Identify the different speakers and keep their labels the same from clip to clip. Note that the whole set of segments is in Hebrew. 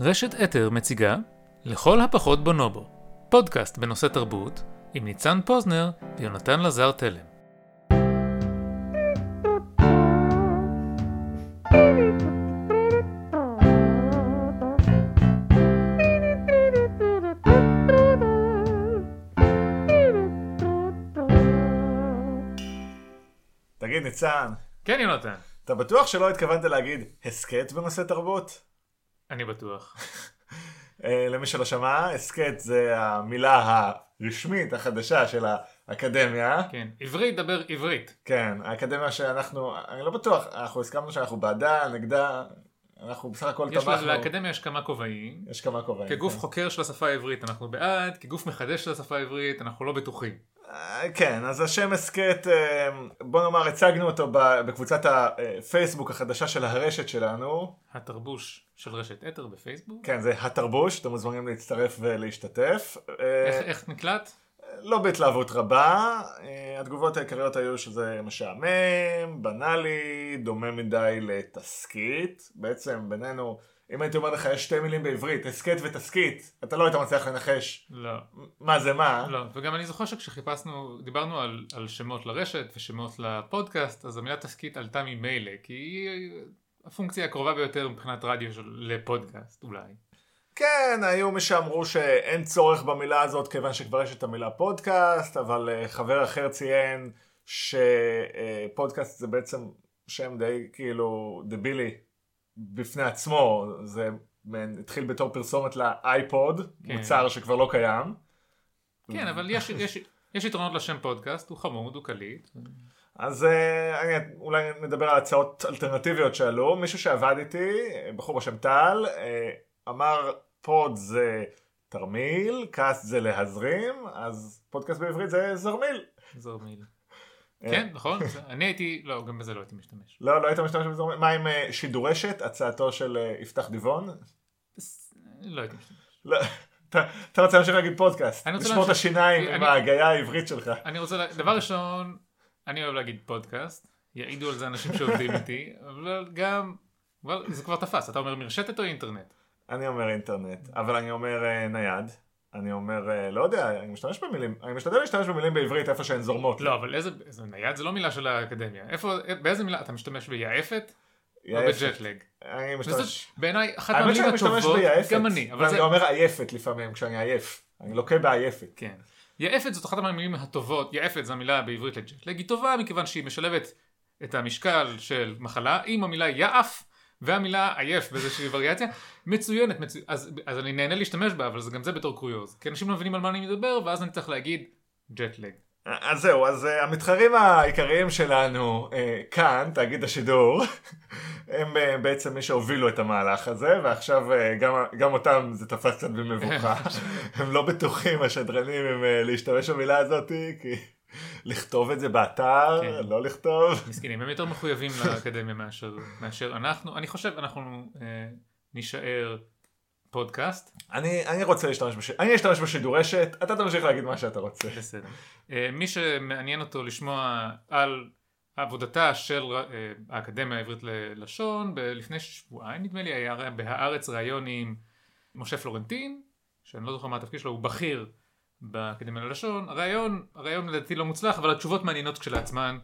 Speaker 1: רשת אתר מציגה לכל הפחות בונובו, פודקאסט בנושא תרבות עם ניצן פוזנר ויונתן לזר תלם.
Speaker 2: תגיד, ניצן,
Speaker 1: כן יונתן,
Speaker 2: אתה בטוח שלא התכוונת להגיד הסכת בנושא תרבות?
Speaker 1: אני בטוח.
Speaker 2: אה, למי שלא שמע, הסכת זה המילה הרשמית החדשה של האקדמיה.
Speaker 1: כן, עברית דבר עברית.
Speaker 2: כן, האקדמיה שאנחנו, אני לא בטוח, אנחנו הסכמנו שאנחנו בעדה, נגדה, אנחנו בסך הכל
Speaker 1: יש
Speaker 2: תמכנו.
Speaker 1: לאקדמיה יש כמה כובעים.
Speaker 2: יש כמה כובעים.
Speaker 1: כגוף
Speaker 2: כן.
Speaker 1: חוקר של השפה העברית אנחנו בעד, כגוף מחדש של השפה העברית אנחנו לא בטוחים.
Speaker 2: אה, כן, אז השם הסכת, אה, בוא נאמר, הצגנו אותו בקבוצת הפייסבוק החדשה של הרשת שלנו.
Speaker 1: התרבוש של רשת אתר בפייסבוק.
Speaker 2: כן, זה התרבוש, אתם מוזמנים להצטרף ולהשתתף. אה,
Speaker 1: איך- איך נקלט?
Speaker 2: לא בהתלהבות רבה, התגובות העיקריות היו שזה משעמם, בנאלי, דומה מדי לתסכית. בעצם בינינו, אם הייתי אומר לך יש שתי מילים בעברית, הסכת ותסכית, אתה לא היית מצליח לנחש
Speaker 1: לא.
Speaker 2: מה זה מה.
Speaker 1: לא, וגם אני זוכר שכשחיפשנו, דיברנו על, על שמות לרשת ושמות לפודקאסט, אז המילה תסכית עלתה ממילא, כי היא הפונקציה הקרובה ביותר מבחינת רדיו של, לפודקאסט אולי.
Speaker 2: כן, היו מי שאמרו שאין צורך במילה הזאת כיוון שכבר יש את המילה פודקאסט, אבל אה, חבר אחר ציין שפודקאסט זה בעצם שם די כאילו דבילי בפני עצמו, זה מעין- התחיל בתור פרסומת לאייפוד,
Speaker 1: כן.
Speaker 2: מוצר שכבר לא קיים.
Speaker 1: כן, אבל יש, יש, יש יתרונות לשם פודקאסט, הוא חמוד, הוא קליט.
Speaker 2: אז אה, אני, אולי נדבר על הצעות אלטרנטיביות שעלו. מישהו שעבד איתי, בחור בשם טל, אה, אמר pod זה תרמיל, cast זה להזרים, אז פודקאסט בעברית זה זרמיל.
Speaker 1: זרמיל.
Speaker 2: אה,
Speaker 1: כן, נכון? אני הייתי, לא, גם בזה לא הייתי משתמש.
Speaker 2: לא, לא היית משתמש בזרמיל? מה עם אה, שידורשת, הצעתו של אה, יפתח דיבון?
Speaker 1: לא הייתי משתמש.
Speaker 2: לא, אתה רוצה להמשיך להגיד פודקאסט, לשמור את השיניים עם ההגייה העברית שלך.
Speaker 1: אני רוצה, דבר ראשון, אני אוהב להגיד פודקאסט, יעידו על זה אנשים שעובדים איתי, אבל גם, זה כבר תפס, אתה אומר מרשתת או אינטרנט?
Speaker 2: אני אומר אינטרנט, אבל אני אומר נייד. אני אומר, אה, לא יודע, אני משתמש במילים, אני משתדל להשתמש במילים בעברית איפה שהן זורמות.
Speaker 1: לא, אבל איזה, איזה נייד זה לא מילה של האקדמיה. איפה, באיזה מילה, אתה משתמש ביעפת? או
Speaker 2: יעפת.
Speaker 1: ב
Speaker 2: jet
Speaker 1: lag?
Speaker 2: אני משתמש...
Speaker 1: בעיניי אחת מהמילים הטובות. גם אני, אבל זה,
Speaker 2: אומר עייפת לפעמים, כשאני עייף. אני לוקה בעייפת.
Speaker 1: כן. יעפת זאת אחת מהמילים הטובות, יעפת זו המילה בעברית ל jet lag, היא טובה מכיוון שהיא משלבת את המשקל של מחלה עם המילה יעף והמילה עייף באיזושהי וריאציה, מצוינת, מצו... אז, אז אני נהנה להשתמש בה, אבל זה גם זה בתור קוריוז, כי אנשים לא מבינים על מה אני מדבר, ואז אני צריך להגיד jet lag.
Speaker 2: אז זהו, אז אה, המתחרים העיקריים שלנו אה, כאן, תאגיד השידור, הם אה, בעצם מי שהובילו את המהלך הזה, ועכשיו אה, גם, גם אותם זה תפס קצת במבוכה. הם לא בטוחים, השדרנים, אם אה, להשתמש במילה הזאת, כי לכתוב את זה באתר,
Speaker 1: כן.
Speaker 2: לא לכתוב.
Speaker 1: מסכנים, הם יותר מחויבים לאקדמיה מאשר, מאשר אנחנו, אני חושב, אנחנו אה, נישאר פודקאסט,
Speaker 2: אני, אני רוצה להשתמש, בש... אני אשתמש בשידור רשת, אתה תמשיך להגיד מה שאתה רוצה.
Speaker 1: בסדר. אה, מי שמעניין אותו לשמוע על עבודתה של אה, האקדמיה העברית ללשון, ב- לפני שבועיים נדמה לי היה בהארץ ראיון עם משה פלורנטין, שאני לא זוכר מה התפקיד שלו, הוא בכיר באקדמיה ללשון. הראיון, הראיון לדעתי לא מוצלח, אבל התשובות מעניינות כשלעצמן.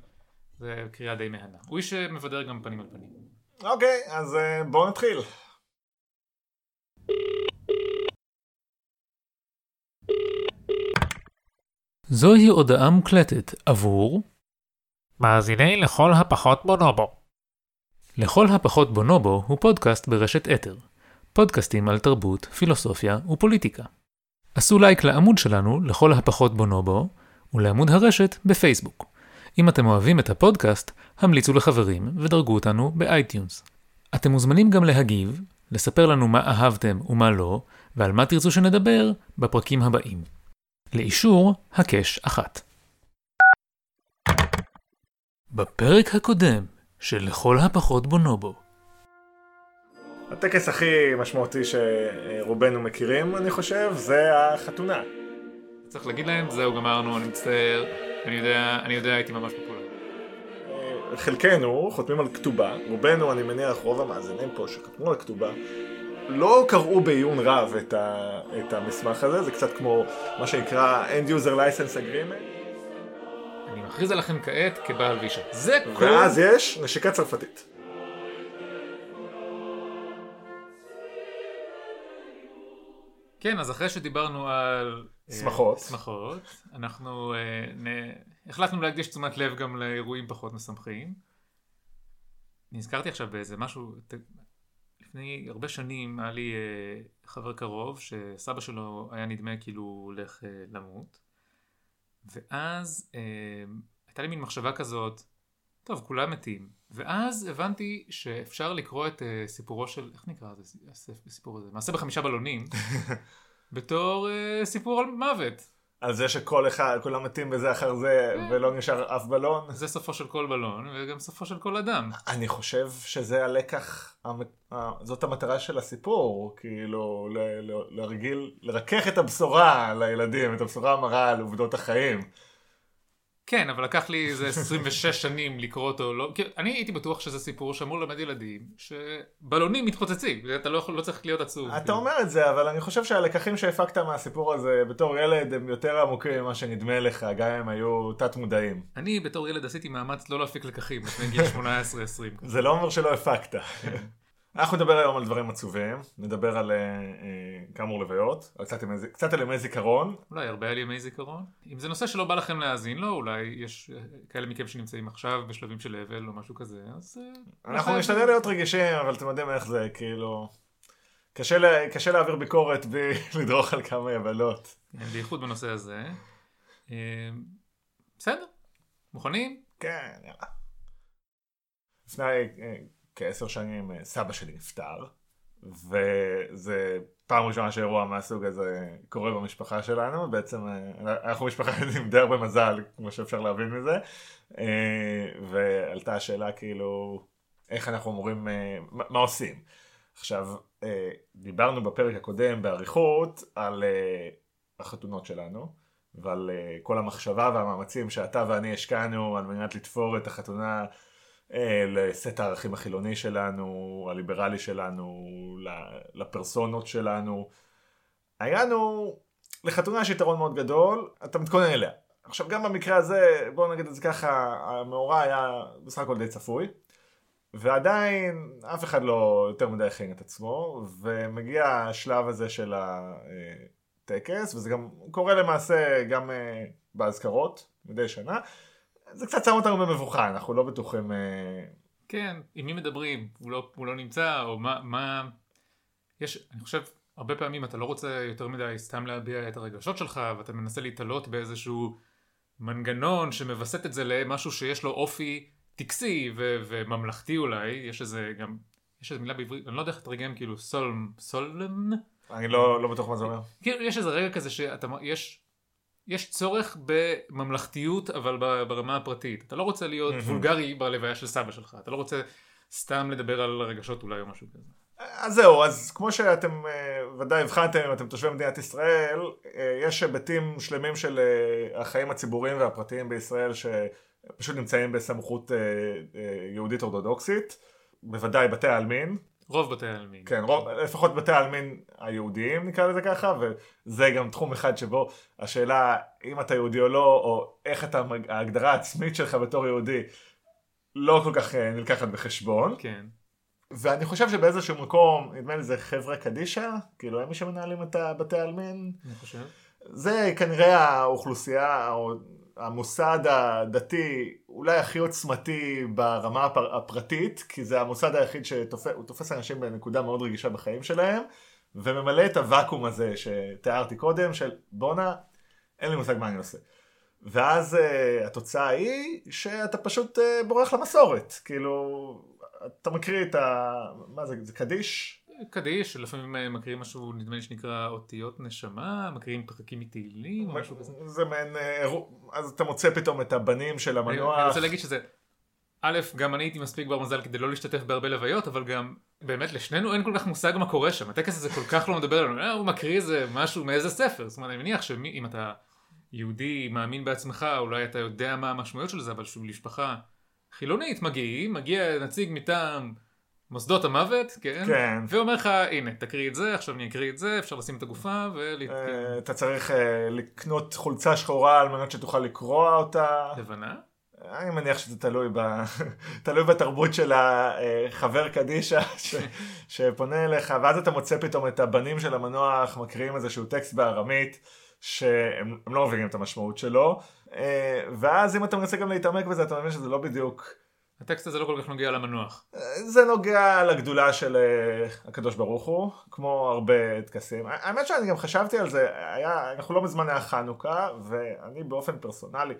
Speaker 1: זה קריאה די מהנה. הוא איש שמבדר גם פנים על פנים.
Speaker 2: אוקיי, אז אה, בואו נתחיל.
Speaker 1: זוהי הודעה מוקלטת עבור מאזיני לכל הפחות בונובו. לכל הפחות בונובו הוא פודקאסט ברשת אתר. פודקאסטים על תרבות, פילוסופיה ופוליטיקה. עשו לייק לעמוד שלנו לכל הפחות בונובו ולעמוד הרשת בפייסבוק. אם אתם אוהבים את הפודקאסט, המליצו לחברים ודרגו אותנו ב iTunes. אתם מוזמנים גם להגיב, לספר לנו מה אהבתם ומה לא, ועל מה תרצו שנדבר בפרקים הבאים. לאישור הקש אחת. בפרק הקודם של לכל הפחות בונובו.
Speaker 2: הטקס הכי משמעותי שרובנו מכירים, אני חושב, זה החתונה.
Speaker 1: צריך להגיד להם, זהו גמרנו, אני מצטער, אני יודע, אני יודע, הייתי ממש פופולרי.
Speaker 2: חלקנו חותמים על כתובה, רובנו, אני מניח, רוב המאזינים פה שחתמו על כתובה, לא קראו בעיון רב את, ה, את המסמך הזה, זה קצת כמו מה שנקרא End User License Agreement.
Speaker 1: אני מכריז עליכם כעת כבעל וישה. זה כל...
Speaker 2: ואז יש נשיקה צרפתית.
Speaker 1: כן, אז אחרי שדיברנו על... אה,
Speaker 2: שמחות.
Speaker 1: שמחות, אנחנו אה, נ... החלטנו להקדיש תשומת לב גם לאירועים פחות משמחים. נזכרתי עכשיו באיזה משהו, לפני הרבה שנים היה לי אה, חבר קרוב שסבא שלו היה נדמה כאילו הוא הולך למות. ואז הייתה לי מין מחשבה כזאת, טוב, כולם מתים. ואז הבנתי שאפשר לקרוא את אה, סיפורו של, איך נקרא הספ- הסיפור הזה? מעשה בחמישה בלונים, בתור אה, סיפור על מוות.
Speaker 2: על זה שכל אחד, כולם מתים בזה אחר זה,
Speaker 1: כן.
Speaker 2: ולא נשאר אף בלון.
Speaker 1: זה סופו של כל בלון, וגם סופו של כל אדם.
Speaker 2: אני חושב שזה הלקח, זאת המטרה של הסיפור, כאילו, להרגיל, לרכך את הבשורה לילדים, את הבשורה המרה על עובדות החיים.
Speaker 1: כן, אבל לקח לי איזה 26 שנים לקרוא אותו. לא, כאילו, אני הייתי בטוח שזה סיפור שאמור ללמד ילדים, שבלונים מתפוצצים, אתה לא, יכול, לא צריך להיות עצוב.
Speaker 2: אתה
Speaker 1: כאילו.
Speaker 2: אומר את זה, אבל אני חושב שהלקחים שהפקת מהסיפור הזה בתור ילד הם יותר עמוקים ממה שנדמה לך, גם אם היו תת-מודעים.
Speaker 1: אני בתור ילד עשיתי מאמץ לא להפיק לקחים לפני גיל 18-20.
Speaker 2: זה לא אומר שלא הפקת. אנחנו נדבר היום על דברים עצובים, נדבר על אה, אה, כאמור לוויות, על קצת על ימי זיכרון.
Speaker 1: אולי הרבה על ימי זיכרון. אם זה נושא שלא בא לכם להאזין לו, אולי יש אה, כאלה מכם שנמצאים עכשיו בשלבים של אבל או משהו כזה, אז... אה,
Speaker 2: אנחנו נשתדל להיות רגישים, אבל אתם יודעים איך זה, כאילו... קשה, לה, קשה להעביר ביקורת בלי לדרוך על כמה יבלות.
Speaker 1: כן, בייחוד בנושא הזה. בסדר, מוכנים?
Speaker 2: כן, יאללה. לפני כעשר שנים אה, סבא שלי נפטר, וזה פעם ראשונה שאירוע מהסוג הזה קורה במשפחה שלנו, בעצם אה, אנחנו משפחה עם די הרבה מזל, כמו שאפשר להבין מזה, אה, ועלתה השאלה כאילו, איך אנחנו אמורים, מה עושים? עכשיו, דיברנו בפרק הקודם באריכות על החתונות שלנו, ועל כל המחשבה והמאמצים שאתה ואני השקענו על מנת לתפור את החתונה לסט הערכים החילוני שלנו, הליברלי שלנו, לפרסונות שלנו. היה לנו, לחתונה יש יתרון מאוד גדול, אתה מתכונן אליה. עכשיו גם במקרה הזה, בואו נגיד את זה ככה, המאורע היה בסך הכל די צפוי. ועדיין אף אחד לא יותר מדי הכין את עצמו, ומגיע השלב הזה של הטקס, וזה גם קורה למעשה גם אה, באזכרות מדי שנה. זה קצת שם אותנו במבוכה, אנחנו לא בטוחים... אה,
Speaker 1: כן, עם מי מדברים, הוא לא, הוא לא נמצא, או מה, מה... יש, אני חושב, הרבה פעמים אתה לא רוצה יותר מדי סתם להביע את הרגשות שלך, ואתה מנסה להתעלות באיזשהו מנגנון שמווסת את זה למשהו שיש לו אופי טקסי ו- וממלכתי אולי, יש איזה גם, יש איזה מילה בעברית, אני לא יודע איך לתרגם, כאילו סולם, סולם?
Speaker 2: אני לא, לא בטוח מה זה אומר.
Speaker 1: כאילו יש איזה רגע כזה שאתה, יש, יש צורך בממלכתיות אבל ברמה הפרטית. אתה לא רוצה להיות. וולגרי בלוויה של סבא שלך, אתה לא רוצה סתם לדבר על רגשות אולי או משהו כזה.
Speaker 2: אז זהו, אז כמו שאתם אה, ודאי הבחנתם, אם אתם תושבי מדינת ישראל, אה, יש היבטים שלמים של אה, החיים הציבוריים והפרטיים בישראל שפשוט נמצאים בסמכות יהודית אורתודוקסית, בוודאי בתי העלמין,
Speaker 1: רוב בתי העלמין.
Speaker 2: כן, רוב, לפחות בתי העלמין היהודיים נקרא לזה ככה, וזה גם תחום אחד שבו השאלה אם אתה יהודי או לא, או איך אתה, ההגדרה העצמית שלך בתור יהודי, לא כל כך אה, נלקחת בחשבון.
Speaker 1: כן.
Speaker 2: ואני חושב שבאיזשהו מקום, נדמה לי זה חבר'ה קדישא, כאילו הם מי שמנהלים את הבתי העלמין,
Speaker 1: אני חושב.
Speaker 2: זה כנראה האוכלוסייה, או המוסד הדתי אולי הכי עוצמתי ברמה הפר, הפרטית, כי זה המוסד היחיד שהוא תופס אנשים בנקודה מאוד רגישה בחיים שלהם, וממלא את הוואקום הזה שתיארתי קודם, של בואנה, אין לי מושג מה אני עושה. ואז uh, התוצאה היא שאתה פשוט uh, בורח למסורת, כאילו, אתה מקריא את ה... מה זה, זה קדיש?
Speaker 1: קדיש, לפעמים אה, מקריאים משהו, נדמה לי שנקרא אותיות נשמה, מקריאים פרקים מתהילים, משהו כזה.
Speaker 2: זה מעין, אה, אז אתה מוצא פתאום את הבנים של המנוח.
Speaker 1: אני רוצה להגיד שזה, א', גם אני הייתי מספיק בר מזל כדי לא להשתתף בהרבה לוויות, אבל גם, באמת, לשנינו אין כל כך מושג מה קורה שם. הטקס הזה כל כך לא מדבר עלינו, אה, הוא מקריא איזה משהו מאיזה ספר. זאת אומרת, אני מניח שאם אתה יהודי מאמין בעצמך, אולי אתה יודע מה המשמעויות של זה, אבל שוב, משפחה חילונית מגיעים, מגיע נציג מטעם מוסדות המוות, כן,
Speaker 2: כן.
Speaker 1: ואומר לך, הנה, תקריא את זה, עכשיו אני אקריא את זה, אפשר לשים את הגופה, ול...
Speaker 2: אה, אתה צריך אה, לקנות חולצה שחורה על מנת שתוכל לקרוע אותה.
Speaker 1: לבנה?
Speaker 2: אני מניח שזה תלוי, ב... תלוי בתרבות של החבר קדישא ש... שפונה אליך, ואז אתה מוצא פתאום את הבנים של המנוח מקריאים איזשהו טקסט בארמית, שהם הם לא מבינים את המשמעות שלו, אה, ואז אם אתה מנסה גם להתעמק בזה, אתה מבין שזה לא בדיוק...
Speaker 1: הטקסט הזה לא כל כך נוגע למנוח.
Speaker 2: זה נוגע לגדולה של אה, הקדוש ברוך הוא, כמו הרבה טקסים. האמת שאני גם חשבתי על זה, היה, אנחנו לא מזמן היה חנוכה, ואני באופן פרסונלי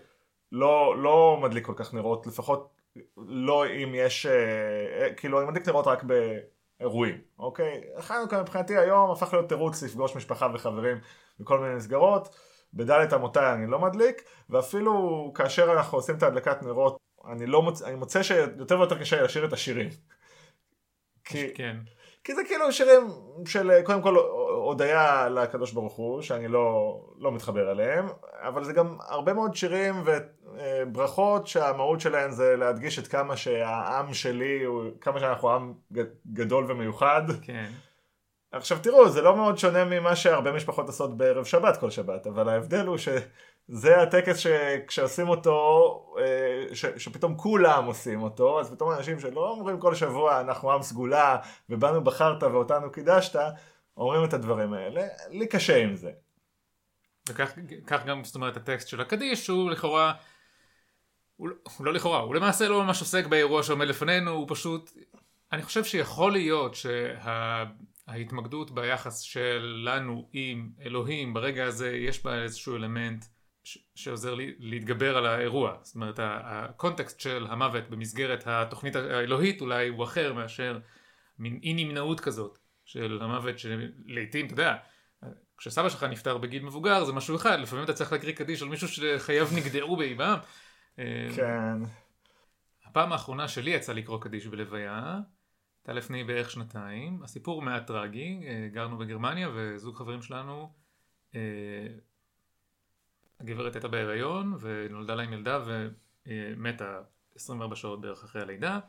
Speaker 2: לא, לא מדליק כל כך נרות, לפחות לא אם יש, אה, כאילו אני מדליק נרות רק באירועים, אוקיי? חנוכה מבחינתי היום הפך להיות תירוץ לפגוש משפחה וחברים בכל מיני מסגרות. בדלת אמותיי אני לא מדליק, ואפילו כאשר אנחנו עושים את ההדלקת נרות אני לא מוצא, אני מוצא שיותר ויותר קשה לשיר את השירים.
Speaker 1: כי, כן.
Speaker 2: כי זה כאילו שירים של קודם כל הודיה לקדוש ברוך הוא, שאני לא, לא מתחבר אליהם, אבל זה גם הרבה מאוד שירים וברכות שהמהות שלהם זה להדגיש את כמה שהעם שלי, הוא, כמה שאנחנו עם גדול ומיוחד.
Speaker 1: כן.
Speaker 2: עכשיו תראו, זה לא מאוד שונה ממה שהרבה משפחות עושות בערב שבת כל שבת, אבל ההבדל הוא ש... זה הטקס שכשעושים אותו, אה, ש, שפתאום כולם עושים אותו, אז פתאום אנשים שלא אומרים כל שבוע אנחנו עם סגולה ובנו בחרת ואותנו קידשת, אומרים את הדברים האלה, לי קשה עם זה.
Speaker 1: וכך גם, זאת אומרת, הטקסט של הקדיש הוא לכאורה, לא, הוא לא לכאורה, הוא למעשה לא ממש עוסק באירוע שעומד לפנינו, הוא פשוט, אני חושב שיכול להיות שה, ביחס שלנו עם אלוהים ברגע הזה יש בה איזשהו אלמנט שעוזר לי להתגבר על האירוע. זאת אומרת, הקונטקסט של המוות במסגרת התוכנית האלוהית אולי הוא אחר מאשר מין אי נמנעות כזאת של המוות שלעיתים, אתה יודע, כשסבא שלך נפטר בגיל מבוגר זה משהו אחד, לפעמים אתה צריך להקריא קדיש על מישהו שחייו נגדעו באיבם.
Speaker 2: כן.
Speaker 1: הפעם האחרונה שלי יצא לקרוא קדיש בלוויה, הייתה לפני בערך שנתיים, הסיפור מעט טרגי, גרנו בגרמניה וזוג חברים שלנו הגברת הייתה בהיריון ונולדה להם ילדה ומתה 24 שעות בערך אחרי הלידה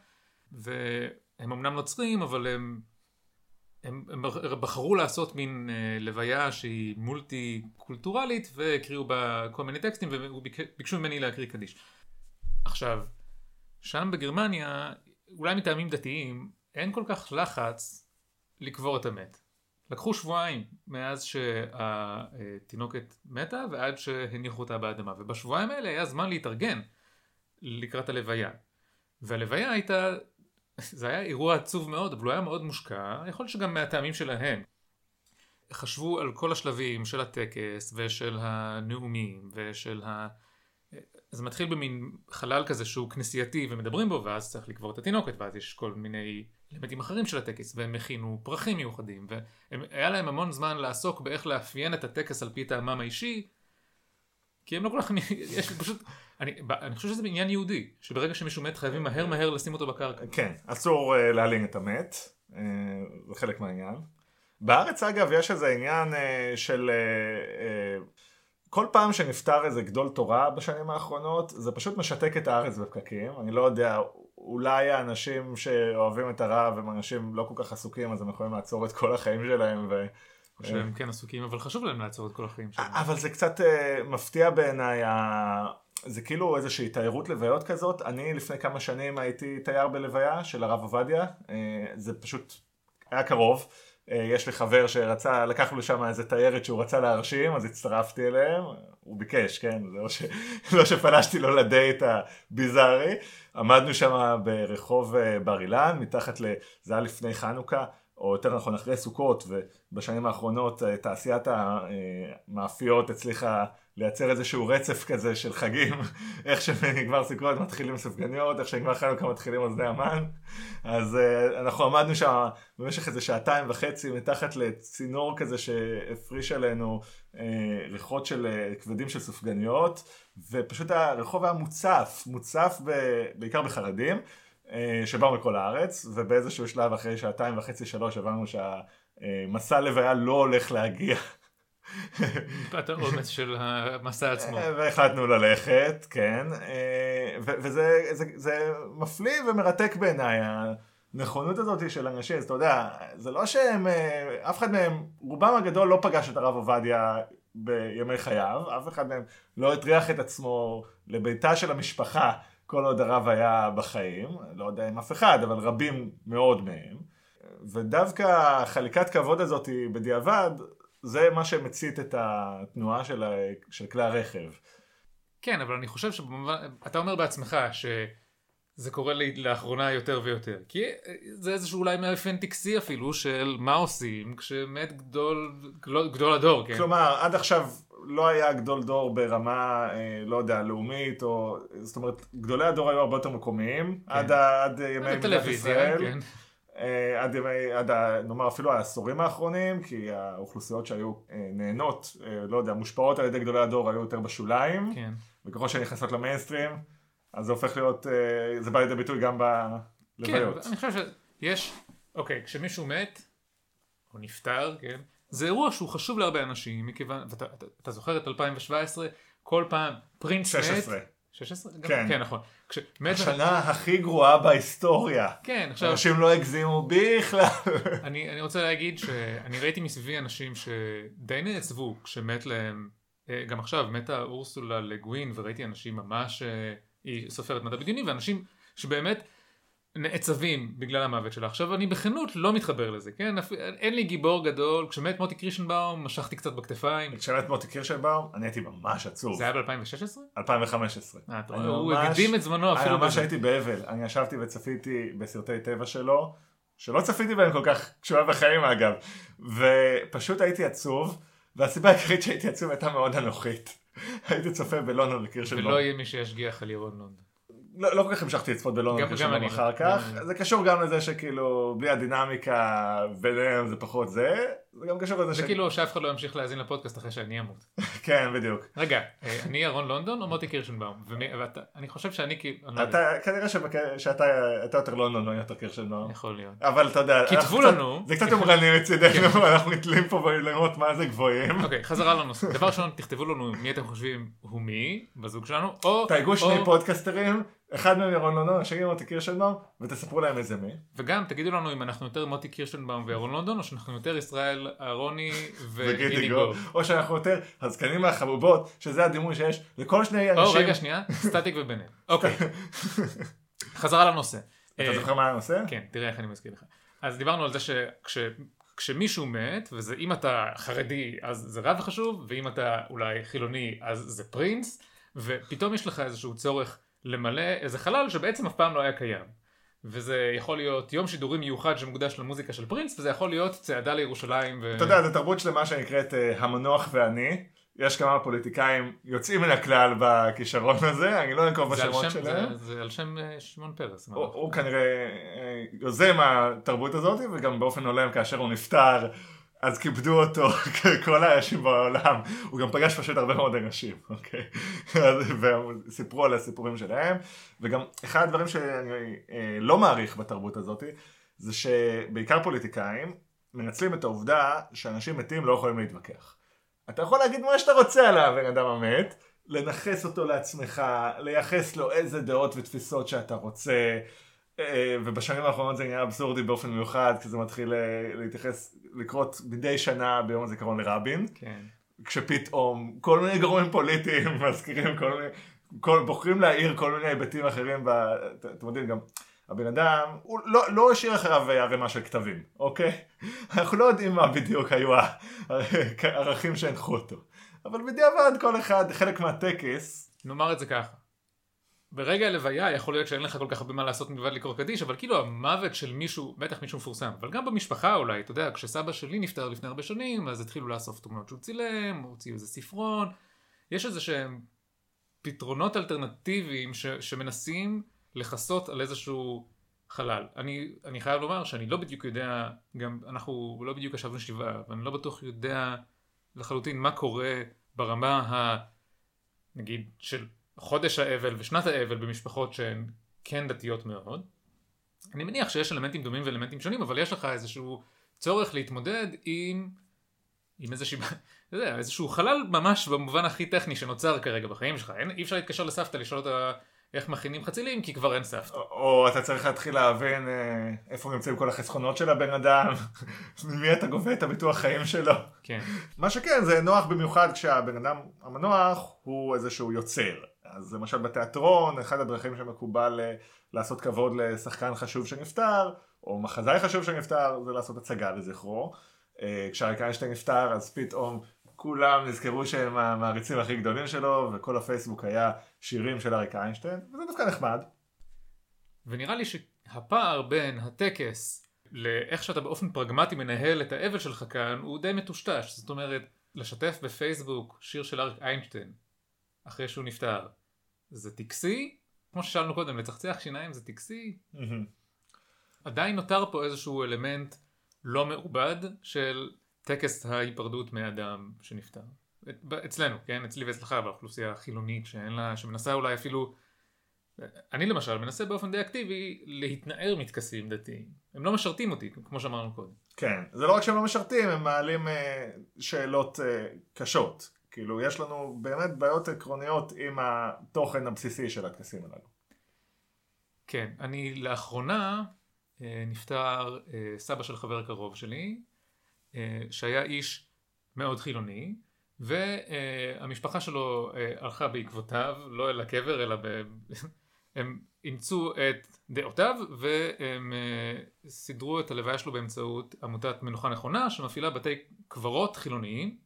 Speaker 1: והם אמנם נוצרים אבל הם, הם, הם בחרו לעשות מין אה, לוויה שהיא מולטי קולטורלית והקריאו בה כל מיני טקסטים וביקשו ממני להקריא קדיש. עכשיו, שם בגרמניה, אולי מטעמים דתיים, אין כל כך לחץ לקבור את המת. לקחו שבועיים מאז שהתינוקת מתה ועד שהניחו אותה באדמה ובשבועיים האלה היה זמן להתארגן לקראת הלוויה. והלוויה הייתה זה היה אירוע עצוב מאוד אבל הוא היה מאוד מושקע יכול להיות שגם מהטעמים שלהם. חשבו על כל השלבים של הטקס ושל הנאומים ושל ה... זה מתחיל במין חלל כזה שהוא כנסייתי ומדברים בו ואז צריך לקבור את התינוקת ואז יש כל מיני אלמנטים אחרים של הטקס והם הכינו פרחים מיוחדים והיה להם המון זמן לעסוק באיך לאפיין את הטקס על פי טעמם האישי כי הם לא כל כך, יש פשוט, אני, אני חושב שזה עניין יהודי שברגע שמישהו מת חייבים מהר מהר לשים אותו בקרקע.
Speaker 2: כן, אסור uh, להלין את המת, uh, זה חלק מהעניין. בארץ אגב יש איזה עניין uh, של uh, uh, כל פעם שנפטר איזה גדול תורה בשנים האחרונות, זה פשוט משתק את הארץ בפקקים. אני לא יודע, אולי האנשים שאוהבים את הרב הם אנשים לא כל כך עסוקים, אז הם יכולים לעצור את כל החיים שלהם. ו...
Speaker 1: שהם כן עסוקים, אבל חשוב להם לעצור את כל החיים שלהם.
Speaker 2: אבל זה קצת uh, מפתיע בעיניי, ה... זה כאילו איזושהי תיירות לוויות כזאת. אני לפני כמה שנים הייתי תייר בלוויה של הרב עובדיה, uh, זה פשוט היה קרוב. אה, יש לי חבר שרצה, לקחנו לשם איזה תיירת שהוא רצה להרשים, אז הצטרפתי אליהם, הוא ביקש, כן, זה לא, ש... לא שפלשתי לו לדייט הביזארי, עמדנו שם ברחוב אה, בר אילן, מתחת ל... זה היה לפני חנוכה, או יותר נכון אחרי סוכות, ובשנים האחרונות אה, תעשיית המאפיות הצליחה לייצר איזשהו רצף כזה של חגים, איך שנגמר סוכות מתחילים ספגניות, איך שנגמר חנוכה מתחילים אוזני המן, אז uh, אנחנו עמדנו שם במשך איזה שעתיים וחצי מתחת לצינור כזה שהפריש עלינו uh, ריחות של uh, כבדים של סופגניות, ופשוט הרחוב היה מוצף, מוצף ב, בעיקר בחרדים. שבאו מכל הארץ, ובאיזשהו שלב אחרי שעתיים וחצי שלוש הבנו שהמסע לוויה לא הולך להגיע
Speaker 1: מפאת האומץ של המסע עצמו.
Speaker 2: והחלטנו ללכת, כן, וזה זה, זה מפליא ומרתק בעיניי. הנכונות הזאת של אנשים, אז אתה יודע, זה לא שהם, אה, אף אחד מהם, רובם הגדול לא פגש את הרב עובדיה בימי חייו, אף אחד מהם לא הטריח את עצמו לביתה של המשפחה כל עוד הרב היה בחיים, לא יודע אם אף אחד, אבל רבים מאוד מהם. ודווקא חליקת כבוד הזאת בדיעבד, זה מה שמצית את התנועה של, ה... של כלי הרכב.
Speaker 1: כן, אבל אני חושב שבמובן, אתה אומר בעצמך שזה קורה לי לאחרונה יותר ויותר. כי זה איזשהו אולי מאפיין טקסי אפילו של מה עושים כשמת גדול, גדול הדור, כן?
Speaker 2: כלומר, עד עכשיו לא היה גדול דור ברמה, אה, לא יודע, לאומית, או... זאת אומרת, גדולי הדור היו הרבה יותר מקומיים, כן. עד, עד ימי מדינת ישראל. כן. אה, עד עד נאמר אפילו העשורים האחרונים, כי האוכלוסיות שהיו אה, נהנות, אה, לא יודע, מושפעות על ידי גדולי הדור היו יותר בשוליים, כן. וככל שהן נכנסות למיינסטרים, אז זה הופך להיות, זה בא לידי ביטוי גם בלוויות.
Speaker 1: כן, אני חושב שיש, אוקיי, כשמישהו מת, או נפטר, כן, זה אירוע שהוא חשוב להרבה אנשים, מכיוון, ואתה אתה, אתה זוכר את 2017, כל פעם פרינס
Speaker 2: 16.
Speaker 1: מת, 16? כן. כן, נכון.
Speaker 2: השנה הכי גרועה בהיסטוריה.
Speaker 1: כן, עכשיו...
Speaker 2: אנשים לא הגזימו בכלל.
Speaker 1: אני, אני רוצה להגיד שאני ראיתי מסביבי אנשים שדי נעצבו כשמת להם, אה, גם עכשיו מתה אורסולה לגווין וראיתי אנשים ממש, אה, היא סופרת מדע בדיוני ואנשים שבאמת נעצבים בגלל המוות שלה. עכשיו אני בכנות לא מתחבר לזה, כן? אין לי גיבור גדול, כשמת מוטי קרישנבאום משכתי קצת בכתפיים.
Speaker 2: כשמת מוטי קרישנבאום אני הייתי ממש עצוב.
Speaker 1: זה היה ב-2016?
Speaker 2: 2015.
Speaker 1: אה, הוא הקדים את זמנו אפילו
Speaker 2: בזה. ממש הייתי באבל, אני ישבתי וצפיתי בסרטי טבע שלו, שלא צפיתי בהם כל כך כשהוא היה בחיים אגב, ופשוט הייתי עצוב, והסיבה העיקרית שהייתי עצוב הייתה מאוד אנוכית. הייתי צופה בלונדון בקירשנבאום.
Speaker 1: ולא יהיה מי שישגיח על ירון לונדון.
Speaker 2: לא, לא כל כך המשכתי לצפות בלונדון כשנים אחר כך, זה קשור גם לזה שכאילו בלי הדינמיקה ביניהם זה פחות זה, זה גם קשור לזה
Speaker 1: ש... זה כאילו שאף אחד לא ימשיך להאזין לפודקאסט אחרי שאני אמות.
Speaker 2: כן, בדיוק.
Speaker 1: רגע, אה, אני ירון לונדון או מוטי קירשנבאום? ואני חושב שאני כאילו...
Speaker 2: אתה, כנראה שאתה יותר לונדון או יותר קירשנבאום.
Speaker 1: יכול להיות.
Speaker 2: אבל אתה יודע,
Speaker 1: כתבו לנו.
Speaker 2: זה קצת יומרני מצידנו, כן. אנחנו נתלים פה לראות מה זה גבוהים.
Speaker 1: אוקיי, חזרה לנושא. דבר ראשון, תכתבו לנו מי אתם חושבים הוא מי בזוג שלנו, או...
Speaker 2: תייגו שני פודקאסטרים אחד מהם ירון לונדון, השני מוטי קירשנבאום, ותספרו להם איזה מי.
Speaker 1: וגם תגידו לנו אם אנחנו יותר מוטי קירשנבאום וירון לונדון, או שאנחנו יותר ישראל אהרוני וגידי גו.
Speaker 2: או שאנחנו יותר הזקנים מהחבובות, שזה הדימוי שיש לכל שני אנשים. או
Speaker 1: רגע שנייה, סטטיק ובנט. אוקיי. חזרה לנושא.
Speaker 2: אתה אה, זוכר מה הנושא?
Speaker 1: כן, תראה איך אני מזכיר לך. אז דיברנו על זה שכש... כשמישהו מת, ואם אתה חרדי אז זה רב חשוב, ואם אתה אולי חילוני אז זה פרינס, ופתאום יש לך איזשהו צורך למלא איזה חלל שבעצם אף פעם לא היה קיים. וזה יכול להיות יום שידורים מיוחד שמוקדש למוזיקה של פרינס, וזה יכול להיות צעדה לירושלים. ו...
Speaker 2: אתה יודע, זו תרבות שלמה שנקראת uh, המנוח ואני. יש כמה פוליטיקאים יוצאים מן הכלל בכישרון הזה, אני לא אנקוב בשמות שלהם.
Speaker 1: זה, זה על שם uh, שמעון פרס.
Speaker 2: הוא, הוא כנראה uh, יוזם התרבות הזאת, וגם באופן הולם כאשר הוא נפטר. אז כיבדו אותו כל האנשים בעולם, הוא גם פגש פשוט הרבה מאוד אנשים, אוקיי? והם סיפרו על הסיפורים שלהם, וגם אחד הדברים שאני אה, לא מעריך בתרבות הזאת, זה שבעיקר פוליטיקאים מנצלים את העובדה שאנשים מתים לא יכולים להתווכח. אתה יכול להגיד מה שאתה רוצה על הבן אדם המת, לנכס אותו לעצמך, לייחס לו איזה דעות ותפיסות שאתה רוצה, אה, ובשנים האחרונות זה נהיה אבסורדי באופן מיוחד, כי זה מתחיל אה, להתייחס, לקרות מדי שנה ביום הזיכרון לרבין.
Speaker 1: כן.
Speaker 2: כשפתאום כל מיני גורמים פוליטיים מזכירים כל מיני, כל, בוחרים להעיר כל מיני היבטים אחרים, אתם יודעים גם, הבן אדם, הוא לא, לא השאיר אחריו ערימה של כתבים, אוקיי? אנחנו לא יודעים מה בדיוק היו הערכים שהנחו אותו. אבל בדיעבד כל אחד, חלק מהטקס.
Speaker 1: נאמר את זה ככה. ברגע הלוויה יכול להיות שאין לך כל כך הרבה מה לעשות מלבד לקרוא קדיש, אבל כאילו המוות של מישהו, בטח מישהו מפורסם, אבל גם במשפחה אולי, אתה יודע, כשסבא שלי נפטר לפני הרבה שנים, אז התחילו לאסוף תמונות שהוא צילם, הוציאו איזה ספרון, יש איזה שהם פתרונות אלטרנטיביים ש, שמנסים לכסות על איזשהו חלל. אני, אני חייב לומר שאני לא בדיוק יודע, גם אנחנו לא בדיוק ישבנו שבעה, ואני לא בטוח יודע לחלוטין מה קורה ברמה ה... נגיד של חודש האבל ושנת האבל במשפחות שהן כן דתיות מאוד. אני מניח שיש אלמנטים דומים ואלמנטים שונים, אבל יש לך איזשהו צורך להתמודד עם, עם איזושהי, אתה יודע, איזשהו חלל ממש במובן הכי טכני שנוצר כרגע בחיים שלך. אין, אי אפשר להתקשר לסבתא לשאול אותה איך מכינים חצילים כי כבר אין סבתא.
Speaker 2: או, או אתה צריך להתחיל להבין אה, איפה נמצאים כל החסכונות של הבן אדם, ממי אתה גובה את הביטוח חיים שלו.
Speaker 1: כן.
Speaker 2: מה שכן, זה נוח במיוחד כשהבן אדם המנוח הוא איזשהו יוצר. אז למשל בתיאטרון, אחד הדרכים שמקובל אה, לעשות כבוד לשחקן חשוב שנפטר, או מחזאי חשוב שנפטר, זה לעשות הצגה לזכרו. אה, כשאריק איינשטיין נפטר, אז פתאום כולם נזכרו שהם המעריצים הכי גדולים שלו, וכל הפייסבוק היה שירים של אריק איינשטיין, וזה דווקא נחמד.
Speaker 1: ונראה לי שהפער בין הטקס לאיך שאתה באופן פרגמטי מנהל את האבל שלך כאן, הוא די מטושטש. זאת אומרת, לשתף בפייסבוק שיר של אריק איינשטיין, אחרי שהוא נפטר, זה טקסי? כמו ששאלנו קודם, לצחצח שיניים זה טקסי? עדיין נותר פה איזשהו אלמנט לא מעובד של טקס ההיפרדות מאדם שנפטר. אצלנו, כן? אצלי ואצלך באוכלוסייה החילונית שאין לה, שמנסה אולי אפילו, אני למשל מנסה באופן די אקטיבי להתנער מטקסים דתיים. הם לא משרתים אותי, כמו שאמרנו קודם.
Speaker 2: כן, זה לא רק שהם לא משרתים, הם מעלים אה, שאלות אה, קשות. כאילו, יש לנו באמת בעיות עקרוניות עם התוכן הבסיסי של הטקסים הללו.
Speaker 1: כן, אני לאחרונה אה, נפטר אה, סבא של חבר קרוב שלי, אה, שהיה איש מאוד חילוני, והמשפחה שלו הלכה בעקבותיו, לא אל הקבר, אלא ב... הם אימצו את דעותיו והם סידרו את הלוויה שלו באמצעות עמותת מנוחה נכונה שמפעילה בתי קברות חילוניים.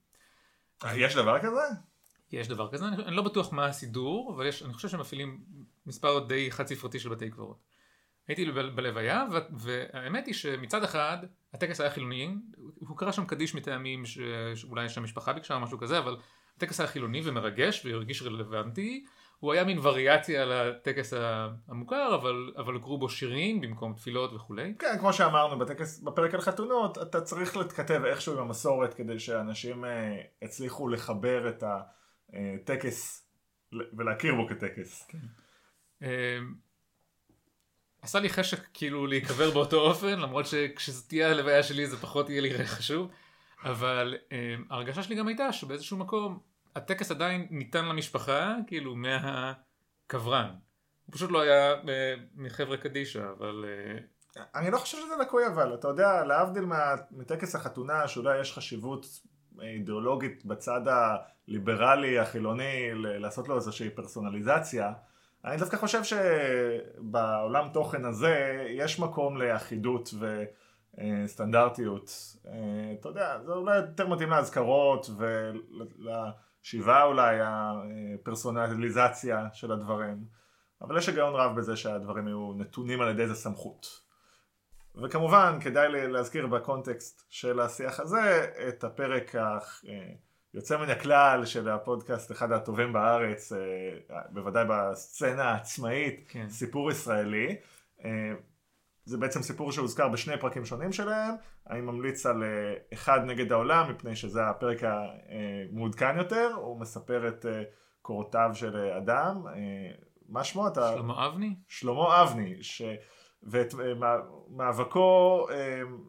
Speaker 2: יש דבר כזה?
Speaker 1: יש דבר כזה, אני, אני לא בטוח מה הסידור, אבל יש, אני חושב שהם מפעילים מספר די חד ספרתי של בתי קברות. הייתי בלוויה, והאמת היא שמצד אחד הטקס היה חילוני, הוא קרא שם קדיש מטעמים שאולי שהמשפחה ביקשה או משהו כזה, אבל הטקס היה חילוני ומרגש והרגיש רלוונטי, הוא היה מין וריאציה על הטקס המוכר, אבל, אבל הוקראו בו שירים במקום תפילות וכולי.
Speaker 2: כן, כמו שאמרנו בטקס, בפרק על חתונות, אתה צריך להתכתב איכשהו עם המסורת כדי שאנשים אה, הצליחו לחבר את הטקס ולהכיר בו כטקס. כן.
Speaker 1: אה, עשה לי חשק כאילו להיקבר באותו אופן, למרות שכשזו תהיה הלוויה שלי זה פחות יהיה לי חשוב, אבל um, ההרגשה שלי גם הייתה שבאיזשהו מקום הטקס עדיין ניתן למשפחה, כאילו מהקברן. הוא פשוט לא היה uh, מחברה קדישא, אבל... Uh...
Speaker 2: אני לא חושב שזה לקוי אבל, אתה יודע, להבדיל מטקס החתונה, שאולי יש חשיבות אידיאולוגית בצד הליברלי, החילוני, לעשות לו איזושהי פרסונליזציה, אני דווקא חושב שבעולם תוכן הזה יש מקום לאחידות וסטנדרטיות. אה, אתה יודע, זה אולי יותר מתאים לאזכרות ולשיבה אולי, הפרסונליזציה של הדברים. אבל יש היגיון רב בזה שהדברים יהיו נתונים על ידי איזה סמכות. וכמובן, כדאי להזכיר בקונטקסט של השיח הזה את הפרק ה... יוצא מן הכלל של הפודקאסט, אחד הטובים בארץ, אה, בוודאי בסצנה העצמאית, כן. סיפור ישראלי. אה, זה בעצם סיפור שהוזכר בשני פרקים שונים שלהם, אני ממליץ על אה, אחד נגד העולם, מפני שזה הפרק המעודכן יותר, הוא מספר את קורותיו של אדם, מה שמו אתה?
Speaker 1: שלמה אבני?
Speaker 2: שלמה אבני, ש... ואת מאבקו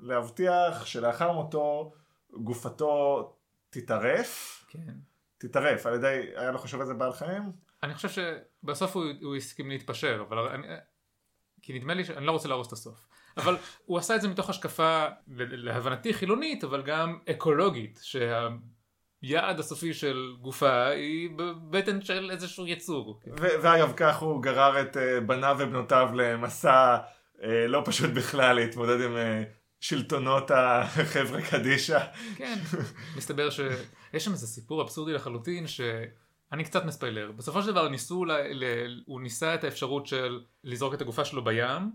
Speaker 2: להבטיח שלאחר מותו גופתו תטרף.
Speaker 1: כן.
Speaker 2: תטרף, על ידי, היה לו חושב איזה בעל חיים?
Speaker 1: אני חושב שבסוף הוא, הוא הסכים להתפשר, אבל אני, כי נדמה לי שאני לא רוצה להרוס את הסוף. אבל הוא עשה את זה מתוך השקפה, להבנתי חילונית, אבל גם אקולוגית, שהיעד הסופי של גופה היא בבטן של איזשהו יצור.
Speaker 2: ואגב, כך הוא גרר את אה, בניו ובנותיו למסע אה, לא פשוט בכלל להתמודד עם אה, שלטונות החברה קדישא.
Speaker 1: כן, מסתבר שיש שם איזה סיפור אבסורדי לחלוטין שאני קצת מספיילר. בסופו של דבר ניסו, ל... ל... הוא ניסה את האפשרות של לזרוק את הגופה שלו בים,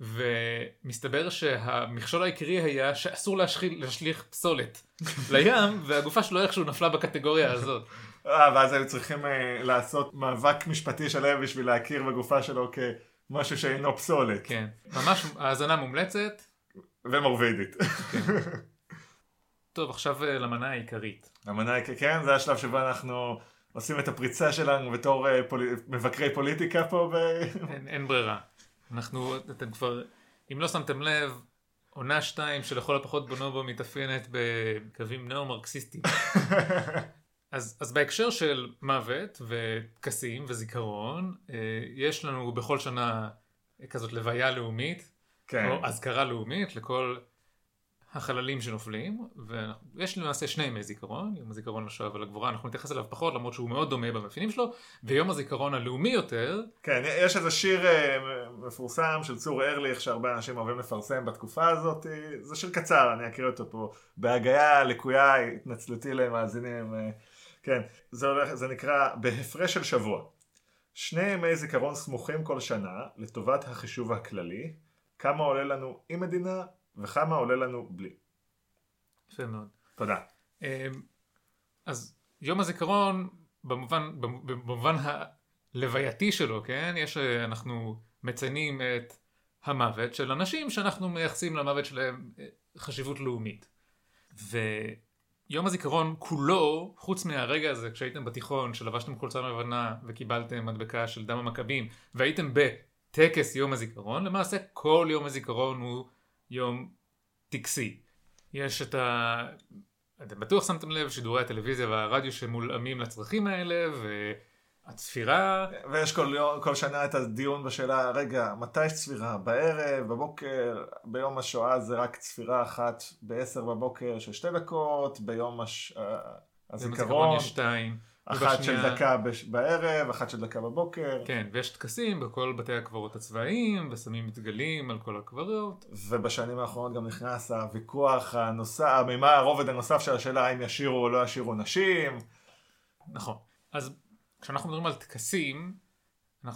Speaker 1: ומסתבר שהמכשול העיקרי היה שאסור להשחיל, להשליך פסולת לים, והגופה שלו איכשהו נפלה בקטגוריה הזאת.
Speaker 2: אה, ואז היו צריכים uh, לעשות מאבק משפטי שלם בשביל להכיר בגופה שלו כמשהו שאינו פסולת.
Speaker 1: כן, ממש האזנה מומלצת.
Speaker 2: ומורבידית. כן.
Speaker 1: טוב, עכשיו אה, למנה העיקרית.
Speaker 2: למנה העיקרית, כן, זה השלב שבו אנחנו עושים את הפריצה שלנו בתור אה, פול... מבקרי פוליטיקה פה. ב...
Speaker 1: אין, אין ברירה. אנחנו, אתם כבר, אם לא שמתם לב, עונה שתיים שלכל הפחות בונובו מתאפיינת בקווים נאו-מרקסיסטיים. אז, אז בהקשר של מוות וטקסים וזיכרון, אה, יש לנו בכל שנה כזאת לוויה לאומית,
Speaker 2: כן.
Speaker 1: או אזכרה לאומית לכל החללים שנופלים, ויש למעשה שני ימי זיכרון, יום הזיכרון לשואה ולגבורה, אנחנו נתייחס אליו פחות למרות שהוא מאוד דומה במאפיינים שלו, ויום הזיכרון הלאומי יותר.
Speaker 2: כן, יש איזה שיר אה, מפורסם של צור ארליך שהרבה אנשים אוהבים לפרסם בתקופה הזאת, זה שיר קצר, אני אקריא אותו פה, בהגייה לקויה, התנצלותי למאזינים, אה, כן, זה, הולך, זה נקרא בהפרש של שבוע. שני ימי זיכרון סמוכים כל שנה לטובת החישוב הכללי, כמה עולה לנו עם מדינה וכמה עולה לנו בלי.
Speaker 1: יפה מאוד.
Speaker 2: תודה.
Speaker 1: אמ, אז יום הזיכרון במובן, במובן הלווייתי שלו, כן? יש, אנחנו מציינים את המוות של אנשים שאנחנו מייחסים למוות שלהם אה, חשיבות לאומית. ויום הזיכרון כולו, חוץ מהרגע הזה כשהייתם בתיכון, שלבשתם קולצה לבנה וקיבלתם מדבקה של דם המכבים, והייתם בטקס יום הזיכרון, למעשה כל יום הזיכרון הוא יום טקסי. יש את ה... אתם בטוח שמתם לב, שידורי הטלוויזיה והרדיו שמולאמים לצרכים האלה, והצפירה...
Speaker 2: ויש כל, יום, כל שנה את הדיון בשאלה, רגע, מתי יש צפירה? בערב, בבוקר, ביום השואה זה רק צפירה אחת ב-10 בבוקר של שתי דקות, ביום הש...
Speaker 1: הזיכרון יש שתיים.
Speaker 2: אחת של דקה בערב, אחת של דקה בבוקר.
Speaker 1: כן, ויש טקסים בכל בתי הקברות הצבאיים, ושמים דגלים על כל הקברות.
Speaker 2: ובשנים האחרונות גם נכנס הוויכוח הנוסף, ממה הרובד הנוסף של השאלה האם ישירו או לא ישירו נשים.
Speaker 1: נכון. אז כשאנחנו מדברים על טקסים,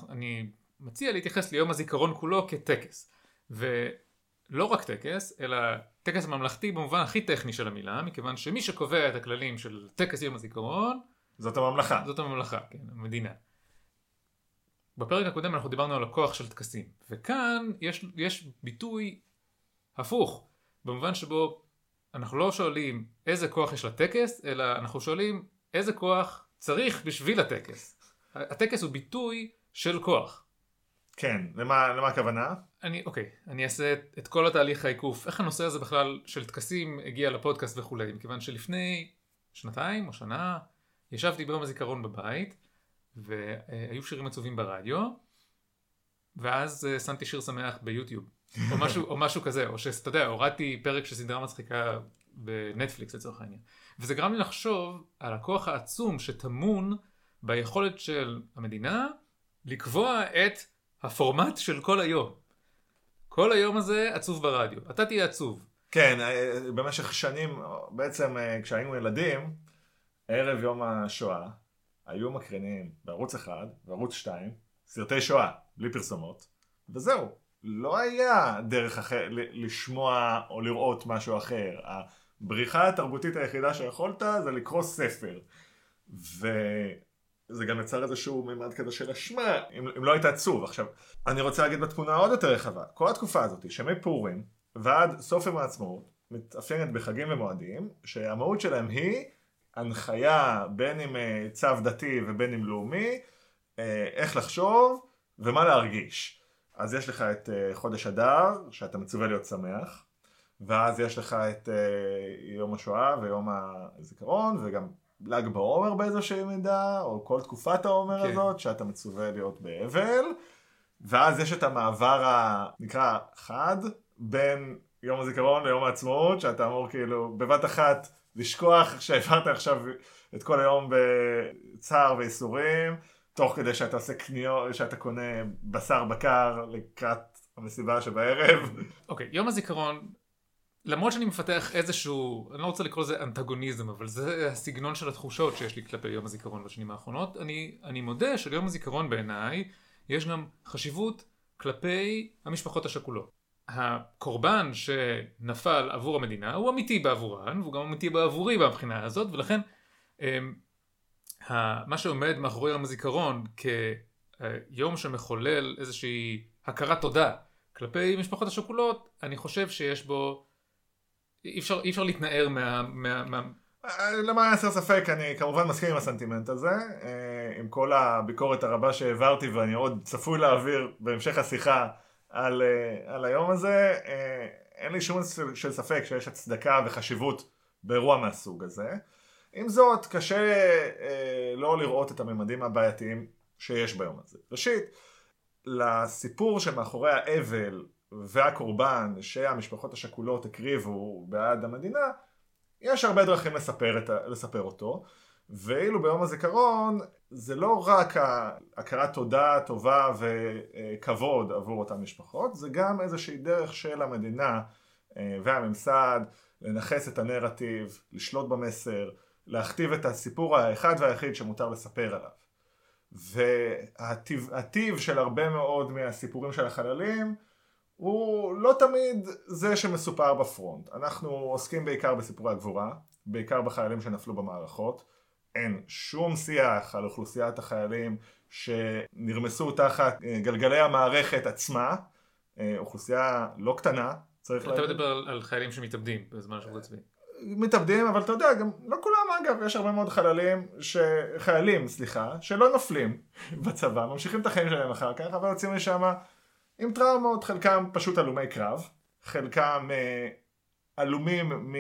Speaker 1: אני מציע להתייחס ליום הזיכרון כולו כטקס. ולא רק טקס, אלא טקס ממלכתי במובן הכי טכני של המילה, מכיוון שמי שקובע את הכללים של טקס יום הזיכרון,
Speaker 2: זאת הממלכה.
Speaker 1: זאת הממלכה, כן, המדינה. בפרק הקודם אנחנו דיברנו על הכוח של טקסים, וכאן יש, יש ביטוי הפוך, במובן שבו אנחנו לא שואלים איזה כוח יש לטקס, אלא אנחנו שואלים איזה כוח צריך בשביל הטקס. הטקס הוא ביטוי של כוח.
Speaker 2: כן, למה, למה הכוונה?
Speaker 1: אני, אוקיי, אני אעשה את, את כל התהליך העיקוף, איך הנושא הזה בכלל של טקסים הגיע לפודקאסט וכולי, מכיוון שלפני שנתיים או שנה ישבתי ביום הזיכרון בבית, והיו שירים עצובים ברדיו, ואז אה, שמתי שיר שמח ביוטיוב, או משהו, או משהו כזה, או שאתה יודע, הורדתי פרק של סדרה מצחיקה בנטפליקס לצורך העניין. וזה גרם לי לחשוב על הכוח העצום שטמון ביכולת של המדינה לקבוע את הפורמט של כל היום. כל היום הזה עצוב ברדיו, אתה תהיה עצוב.
Speaker 2: כן, אה, במשך שנים, בעצם אה, כשהיינו ילדים, ערב יום השואה, היו מקרינים בערוץ אחד וערוץ שתיים, סרטי שואה, בלי פרסומות, וזהו. לא היה דרך אחר לשמוע או לראות משהו אחר. הבריחה התרבותית היחידה שיכולת זה לקרוא ספר. וזה גם יצר איזשהו מימד כזה של אשמה, אם, אם לא היית עצוב. עכשיו, אני רוצה להגיד בתמונה עוד יותר רחבה. כל התקופה הזאת, שמי פורים ועד סוף יום העצמאות, מתאפיינת בחגים ומועדים, שהמהות שלהם היא הנחיה בין אם אה, צו דתי ובין אם לאומי, אה, איך לחשוב ומה להרגיש. אז יש לך את אה, חודש אדר, שאתה מצווה להיות שמח, ואז יש לך את יום השואה ויום הזיכרון, וגם ל"ג בעומר באיזושהי מידה, או כל תקופת העומר כן. הזאת, שאתה מצווה להיות באבל, ואז יש את המעבר הנקרא חד, בין יום הזיכרון ליום העצמאות, שאתה אמור כאילו בבת אחת לשכוח שהעברת עכשיו את כל היום בצער וייסורים, תוך כדי שאתה עושה קניות, שאתה קונה בשר בקר לקראת המסיבה שבערב.
Speaker 1: אוקיי, okay, יום הזיכרון, למרות שאני מפתח איזשהו, אני לא רוצה לקרוא לזה אנטגוניזם, אבל זה הסגנון של התחושות שיש לי כלפי יום הזיכרון בשנים האחרונות, אני, אני מודה שליום הזיכרון בעיניי יש גם חשיבות כלפי המשפחות השכולות. הקורבן שנפל עבור המדינה הוא אמיתי בעבורן והוא גם אמיתי בעבורי מהבחינה הזאת ולכן אמ, מה שעומד מאחורי יום הזיכרון כיום שמחולל איזושהי הכרת תודה כלפי משפחות השכולות אני חושב שיש בו אי אפשר, אי אפשר להתנער מה... מה, מה...
Speaker 2: למען הסר ספק אני כמובן מסכים עם הסנטימנט הזה אה, עם כל הביקורת הרבה שהעברתי ואני עוד צפוי להעביר בהמשך השיחה על, אה, על היום הזה. אה, אין לי שום של ספק שיש הצדקה וחשיבות באירוע מהסוג הזה. עם זאת, קשה אה, לא לראות את הממדים הבעייתיים שיש ביום הזה. ראשית, לסיפור שמאחורי האבל והקורבן שהמשפחות השכולות הקריבו בעד המדינה, יש הרבה דרכים לספר, את, לספר אותו, ואילו ביום הזיכרון זה לא רק הכרת תודה טובה וכבוד עבור אותן משפחות, זה גם איזושהי דרך של המדינה אה, והממסד לנכס את הנרטיב, לשלוט במסר, להכתיב את הסיפור האחד והיחיד שמותר לספר עליו. והטיב של הרבה מאוד מהסיפורים של החללים הוא לא תמיד זה שמסופר בפרונט. אנחנו עוסקים בעיקר בסיפורי הגבורה, בעיקר בחיילים שנפלו במערכות. אין שום שיח על אוכלוסיית החיילים שנרמסו תחת אה, גלגלי המערכת עצמה. אה, אוכלוסייה לא קטנה,
Speaker 1: צריך להגיד. אתה מדבר על, על חיילים שמתאבדים בזמן שירות הצבאי.
Speaker 2: מתאבדים, אבל אתה יודע, גם לא כולם אגב, יש הרבה מאוד חללים, ש... חיילים, סליחה, שלא נופלים בצבא, ממשיכים את החיים שלהם אחר כך, אבל יוצאים לשם עם טראומות, חלקם פשוט הלומי קרב, חלקם אה, עלומים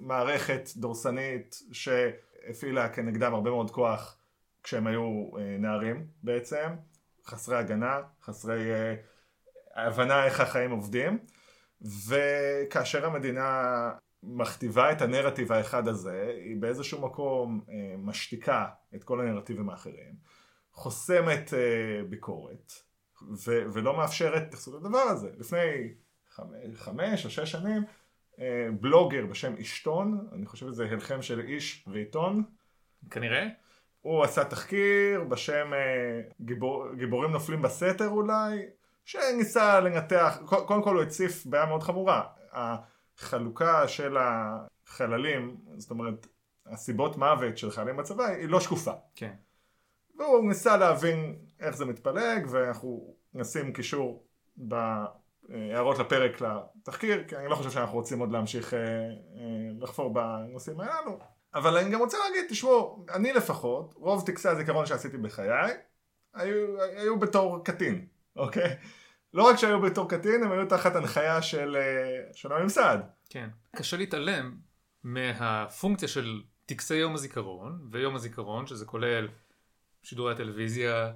Speaker 2: ממערכת דורסנית שהפעילה כנגדם הרבה מאוד כוח כשהם היו אה, נערים בעצם, חסרי הגנה, חסרי אה, הבנה איך החיים עובדים, וכאשר המדינה מכתיבה את הנרטיב האחד הזה, היא באיזשהו מקום אה, משתיקה את כל הנרטיבים האחרים, חוסמת ביקורת, ו- ולא מאפשרת התייחסות לדבר הזה. לפני חמש, או שש שנים, בלוגר בשם אשתון, אני חושב שזה הלחם של איש ועיתון.
Speaker 1: כנראה.
Speaker 2: הוא עשה תחקיר בשם אה, גיבור, גיבורים נופלים בסתר אולי, שניסה לנתח, קודם כל הוא הציף בעיה מאוד חמורה. החלוקה של החללים, זאת אומרת, הסיבות מוות של חיילים בצבא היא לא שקופה.
Speaker 1: כן.
Speaker 2: והוא ניסה להבין איך זה מתפלג, ואנחנו נשים קישור בהערות לפרק לתחקיר, כי אני לא חושב שאנחנו רוצים עוד להמשיך אה, אה, לחפור בנושאים הללו. אבל אני גם רוצה להגיד, תשמעו, אני לפחות, רוב טקסי הזיכרון שעשיתי בחיי, היו, היו בתור קטין, אוקיי? לא רק שהיו בתור קטין, הם היו תחת הנחיה של, אה, של הממסד.
Speaker 1: כן. קשה להתעלם מהפונקציה של טקסי יום הזיכרון, ויום הזיכרון, שזה כולל שידורי הטלוויזיה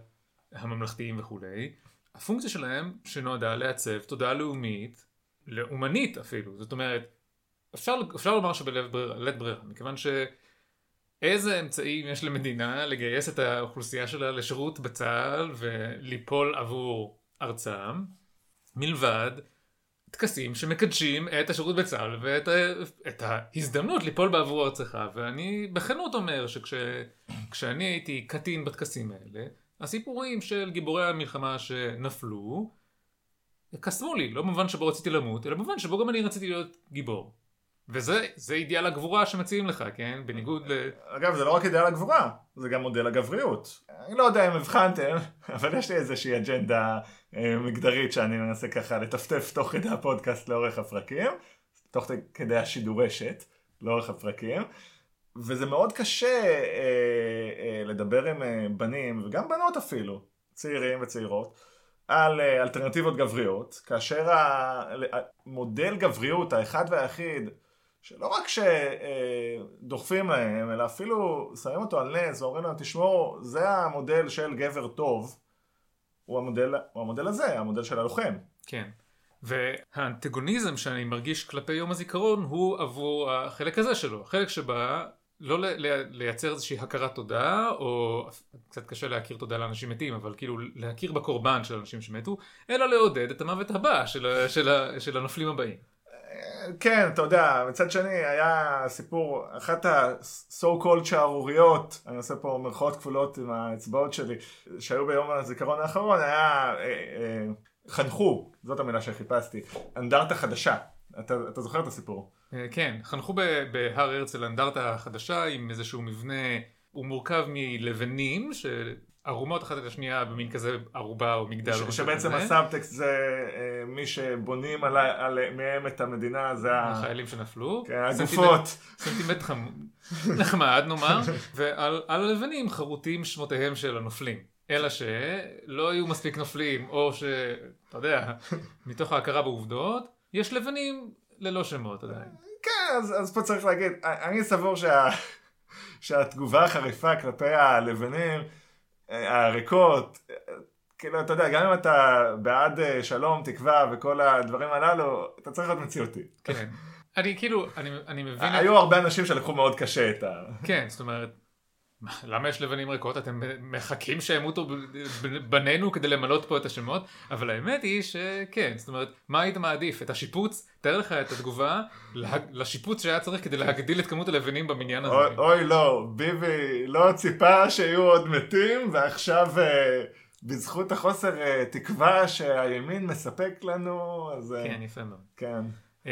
Speaker 1: הממלכתיים וכולי, הפונקציה שלהם שנועדה לעצב תודעה לאומית, לאומנית אפילו, זאת אומרת, אפשר, אפשר לומר שבלית ברירה, ברירה, מכיוון שאיזה אמצעים יש למדינה לגייס את האוכלוסייה שלה לשירות בצה"ל וליפול עבור ארצם, מלבד טקסים שמקדשים את השירות בצה"ל ואת את ההזדמנות ליפול בעבור ארצך. ואני בכנות אומר שכשאני הייתי קטין בטקסים האלה, הסיפורים של גיבורי המלחמה שנפלו, קסמו לי, לא במובן שבו רציתי למות, אלא במובן שבו גם אני רציתי להיות גיבור. וזה אידיאל הגבורה שמציעים לך, כן? בניגוד ל...
Speaker 2: אגב, זה לא רק אידיאל הגבורה, זה גם מודל הגבריות. אני לא יודע אם הבחנתם, אבל יש לי איזושהי אג'נדה אה, מגדרית שאני מנסה ככה לטפטף תוך כדי הפודקאסט לאורך הפרקים, תוך כדי השידורשת לאורך הפרקים. וזה מאוד קשה אה, אה, לדבר עם אה, בנים, וגם בנות אפילו, צעירים וצעירות, על אה, אלטרנטיבות גבריות, כאשר המודל גבריות האחד והיחיד שלא רק שדוחפים להם, אלא אפילו שמים אותו על נס ואומרים להם, תשמעו, זה המודל של גבר טוב, הוא המודל, הוא המודל הזה, המודל של הלוחם.
Speaker 1: כן. והאנטגוניזם שאני מרגיש כלפי יום הזיכרון הוא עבור החלק הזה שלו, החלק שבא לא לייצר איזושהי הכרת תודה, או קצת קשה להכיר תודה לאנשים מתים, אבל כאילו להכיר בקורבן של אנשים שמתו, אלא לעודד את המוות הבא של, של, של הנופלים הבאים.
Speaker 2: כן, אתה יודע, מצד שני היה סיפור, אחת ה-so called שערוריות, אני עושה פה מרכאות כפולות עם האצבעות שלי, שהיו ביום הזיכרון האחרון, היה, אה, אה, חנכו, זאת המילה שחיפשתי, אנדרטה חדשה. אתה, אתה זוכר את הסיפור?
Speaker 1: אה, כן, חנכו בהר הרצל אנדרטה חדשה עם איזשהו מבנה, הוא מורכב מלבנים, ערומות אחת את השנייה במין כזה ערובה או מגדל. ש-
Speaker 2: שבעצם הסאבטקסט זה אה, מי שבונים על, על, מהם את המדינה זה
Speaker 1: החיילים שנפלו.
Speaker 2: כן, הגופות.
Speaker 1: סנטימט נחמד נאמר, ועל הלבנים חרוטים שמותיהם של הנופלים. אלא שלא היו מספיק נופלים, או שאתה יודע, מתוך ההכרה בעובדות, יש לבנים ללא שמות עדיין.
Speaker 2: כן, אז, אז פה צריך להגיד, אני סבור שה... שהתגובה החריפה כלפי הלבנים, הריקות, כאילו, אתה יודע, גם אם אתה בעד שלום, תקווה וכל הדברים הללו, אתה צריך להיות מציאותי.
Speaker 1: כן. אני כאילו, אני, אני מבין...
Speaker 2: היו הרבה אנשים שלקחו מאוד קשה את ה...
Speaker 1: כן, זאת אומרת, למה יש לבנים ריקות? אתם מחכים שימותו בנינו כדי למלות פה את השמות? אבל האמת היא שכן, זאת אומרת, מה היית מעדיף? את השיפוץ? תאר לך את התגובה לשיפוץ שהיה צריך כדי להגדיל את כמות הלבנים במניין הזה.
Speaker 2: אוי, אוי לא, ביבי לא ציפה שיהיו עוד מתים, ועכשיו אה, בזכות החוסר אה, תקווה שהימין מספק לנו, אז... אה,
Speaker 1: כן, יפה מאוד.
Speaker 2: כן.
Speaker 1: אמ,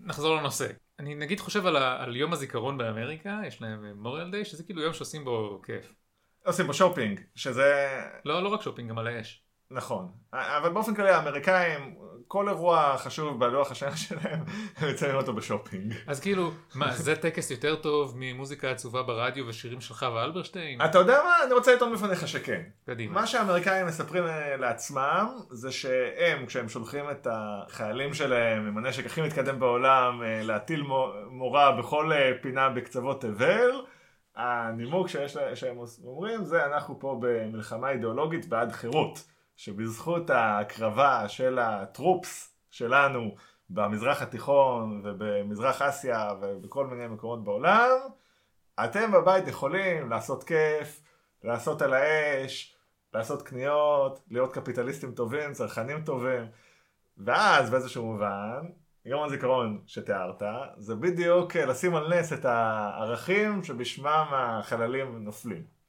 Speaker 1: נחזור לנושא. אני נגיד חושב על, ה, על יום הזיכרון באמריקה, יש להם מוריאל דיי, שזה כאילו יום שעושים בו כיף.
Speaker 2: עושים בו שופינג, שזה...
Speaker 1: לא, לא רק שופינג, גם על האש.
Speaker 2: נכון. אבל באופן כללי האמריקאים, כל אירוע חשוב בלוח השנה שלהם, הם מציינים אותו בשופינג.
Speaker 1: אז כאילו, מה, זה טקס יותר טוב ממוזיקה עצובה ברדיו ושירים של חווה אלברשטיין?
Speaker 2: אתה יודע מה? אני רוצה לטעון בפניך שכן.
Speaker 1: קדימה.
Speaker 2: מה שהאמריקאים מספרים אה, לעצמם, זה שהם, כשהם שולחים את החיילים שלהם עם הנשק הכי מתקדם בעולם, אה, להטיל מורא בכל אה, פינה בקצוות תבל, הנימוק שיש, שהם אומרים זה אנחנו פה במלחמה אידיאולוגית בעד חירות. שבזכות ההקרבה של הטרופס שלנו במזרח התיכון ובמזרח אסיה ובכל מיני מקומות בעולם, אתם בבית יכולים לעשות כיף, לעשות על האש, לעשות קניות, להיות קפיטליסטים טובים, צרכנים טובים, ואז באיזשהו מובן, יום הזיכרון שתיארת, זה בדיוק לשים על נס את הערכים שבשמם החללים נופלים.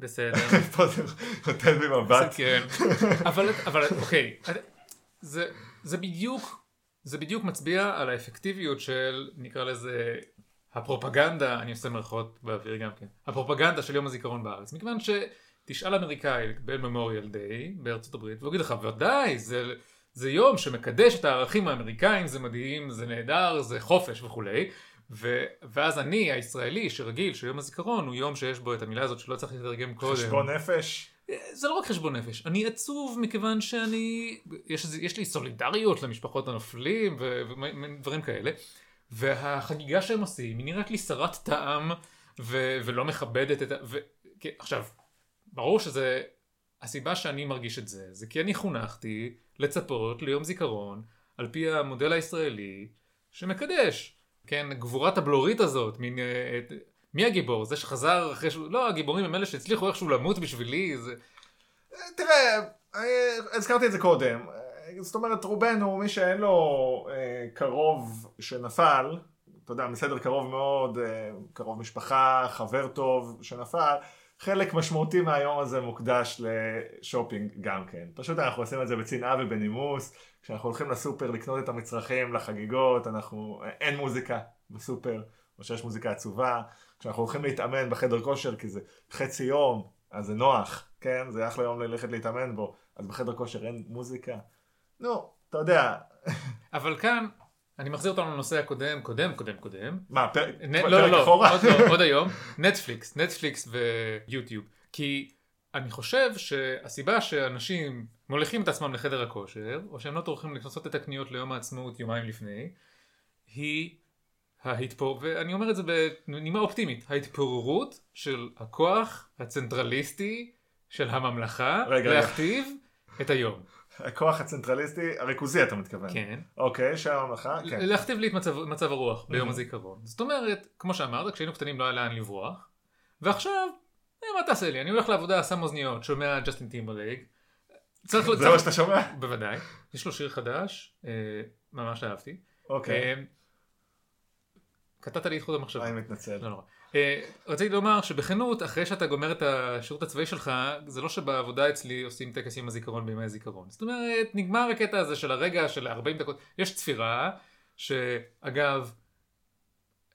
Speaker 1: בסדר.
Speaker 2: פה זה נותן לי מבט.
Speaker 1: כן. אבל, אבל אוקיי, זה, זה בדיוק, זה בדיוק מצביע על האפקטיביות של, נקרא לזה, הפרופגנדה, אני עושה מרכאות באוויר גם כן, הפרופגנדה של יום הזיכרון בארץ, מכיוון שתשאל אמריקאי לקבל ממוריאל דיי בארצות הברית, והוא יגיד לך, ודאי, זה, זה יום שמקדש את הערכים האמריקאים, זה מדהים, זה נהדר, זה חופש וכולי. ו... ואז אני, הישראלי, שרגיל שיום הזיכרון הוא יום שיש בו את המילה הזאת שלא צריך לתרגם קודם.
Speaker 2: חשבון נפש?
Speaker 1: זה לא רק חשבון נפש, אני עצוב מכיוון שאני, יש, יש לי סולידריות למשפחות הנופלים ודברים כאלה, והחגיגה שהם עושים היא נראית לי סרת טעם ו... ולא מכבדת את ה... ו... עכשיו, ברור שזה, הסיבה שאני מרגיש את זה, זה כי אני חונכתי לצפות ליום זיכרון על פי המודל הישראלי שמקדש כן, גבורת הבלורית הזאת, מין... אה, מי הגיבור? זה שחזר אחרי שהוא... לא, הגיבורים הם אלה שהצליחו איכשהו למות בשבילי, זה...
Speaker 2: תראה, אה, הזכרתי את זה קודם. אה, זאת אומרת, רובנו, מי שאין לו אה, קרוב שנפל, אתה יודע, מסדר קרוב מאוד, אה, קרוב משפחה, חבר טוב שנפל, חלק משמעותי מהיום הזה מוקדש לשופינג גם כן. פשוט אנחנו עושים את זה בצנעה ובנימוס. כשאנחנו הולכים לסופר לקנות את המצרכים לחגיגות, אנחנו, אין מוזיקה בסופר, או שיש מוזיקה עצובה. כשאנחנו הולכים להתאמן בחדר כושר, כי זה חצי יום, אז זה נוח, כן? זה אחלה יום ללכת להתאמן בו, אז בחדר כושר אין מוזיקה. נו, אתה יודע.
Speaker 1: אבל כאן, אני מחזיר אותנו לנושא הקודם, קודם, קודם, קודם.
Speaker 2: מה, פרק,
Speaker 1: נ... לא, לא, לא, עוד לא, עוד היום. נטפליקס, נטפליקס ויוטיוב. כי אני חושב שהסיבה שאנשים מוליכים את עצמם לחדר הכושר, או שהם לא טורחים לעשות את הקניות ליום העצמאות יומיים לפני, היא ההתפור... ואני אומר את זה בנימה אופטימית, ההתפוררות של הכוח הצנטרליסטי של הממלכה רגע, להכתיב רגע. את היום.
Speaker 2: הכוח הצנטרליסטי, הריכוזי אתה מתכוון.
Speaker 1: כן.
Speaker 2: אוקיי, של הממלכה, כן.
Speaker 1: להכתיב לי את מצב, מצב הרוח ביום הזיכרון. זאת אומרת, כמו שאמרת, כשהיינו קטנים לא היה לאן לברוח, ועכשיו אה, מה תעשה לי? אני הולך לעבודה, שם אוזניות, שומע ג'סטין טימברלייק.
Speaker 2: זה מה שאתה שומע?
Speaker 1: בוודאי. יש לו שיר חדש, אה, ממש אהבתי.
Speaker 2: אוקיי.
Speaker 1: אה, קטעת לי את חוט המחשבה.
Speaker 2: אני מתנצל.
Speaker 1: לא נורא. רציתי לומר שבכנות, אחרי שאתה גומר את השירות הצבאי שלך, זה לא שבעבודה אצלי עושים טקס יום הזיכרון בימי הזיכרון. זאת אומרת, נגמר הקטע הזה של הרגע של 40 דקות. יש צפירה, שאגב,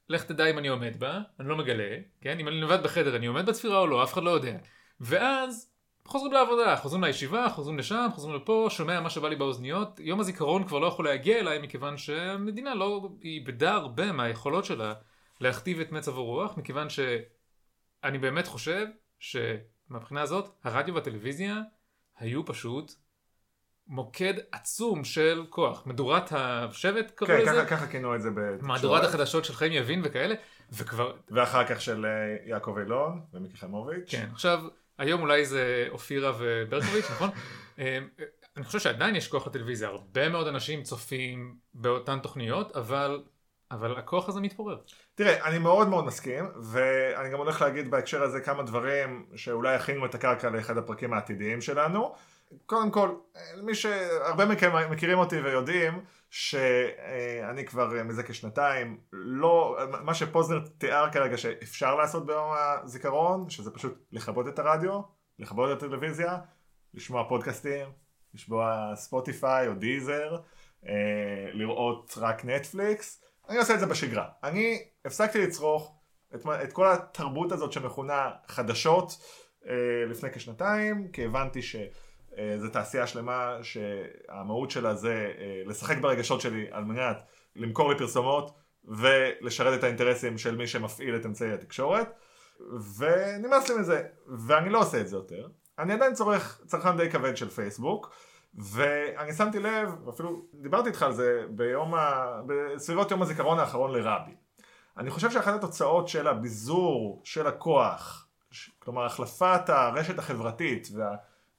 Speaker 1: לך תדע אם אני עומד בה, אני לא מגלה, כן? אם אני לבד בחדר, אני עומד בצפירה או לא, אף אחד לא יודע. ואז חוזרים לעבודה, חוזרים לישיבה, חוזרים לשם, חוזרים לפה, שומע מה שבא לי באוזניות. יום הזיכרון כבר לא יכול להגיע אליי מכיוון שהמדינה לא איבדה הרבה מהיכולות שלה להכתיב את מצב הרוח, מכיוון שאני באמת חושב שמבחינה הזאת הרדיו והטלוויזיה היו פשוט מוקד עצום של כוח. מדורת השבט קראו
Speaker 2: כן,
Speaker 1: לזה?
Speaker 2: ככה- ככה כינו את זה בתקשורת.
Speaker 1: מהדורת החדשות של חיים יבין וכאלה, וכבר,
Speaker 2: ואחר כך של אה, יעקב אילון ומיקי חיימוביץ'.
Speaker 1: כן, עכשיו, היום אולי זה אופירה וברקוביץ', נכון? אה, אני חושב שעדיין יש כוח לטלוויזיה, הרבה מאוד אנשים צופים באותן תוכניות, אבל, אבל הכוח הזה מתפורר.
Speaker 2: תראה, אני מאוד מאוד מסכים, ואני גם הולך להגיד בהקשר הזה כמה דברים שאולי יכינו את הקרקע לאחד הפרקים העתידיים שלנו. קודם כל, מי שהרבה מכם מכירים אותי ויודעים שאני כבר מזה כשנתיים, לא, מה שפוזנר תיאר כרגע שאפשר לעשות ביום הזיכרון, שזה פשוט לכבות את הרדיו, לכבות את הטלוויזיה, לשמוע פודקאסטים, לשמוע ספוטיפיי או דיזר, אה, לראות רק נטפליקס, אני עושה את זה בשגרה. אני הפסקתי לצרוך את, את כל התרבות הזאת שמכונה חדשות אה, לפני כשנתיים, כי הבנתי שזו תעשייה שלמה שהמהות שלה זה אה, לשחק ברגשות שלי על מנת למכור לי פרסומות ולשרת את האינטרסים של מי שמפעיל את אמצעי התקשורת, ונמאס לי מזה, ואני לא עושה את זה יותר. אני עדיין צורך צרכן די כבד של פייסבוק, ואני שמתי לב, אפילו דיברתי איתך על זה ביום ה... בסביבות יום הזיכרון האחרון לרבין. אני חושב שאחת התוצאות של הביזור של הכוח, כלומר החלפת הרשת החברתית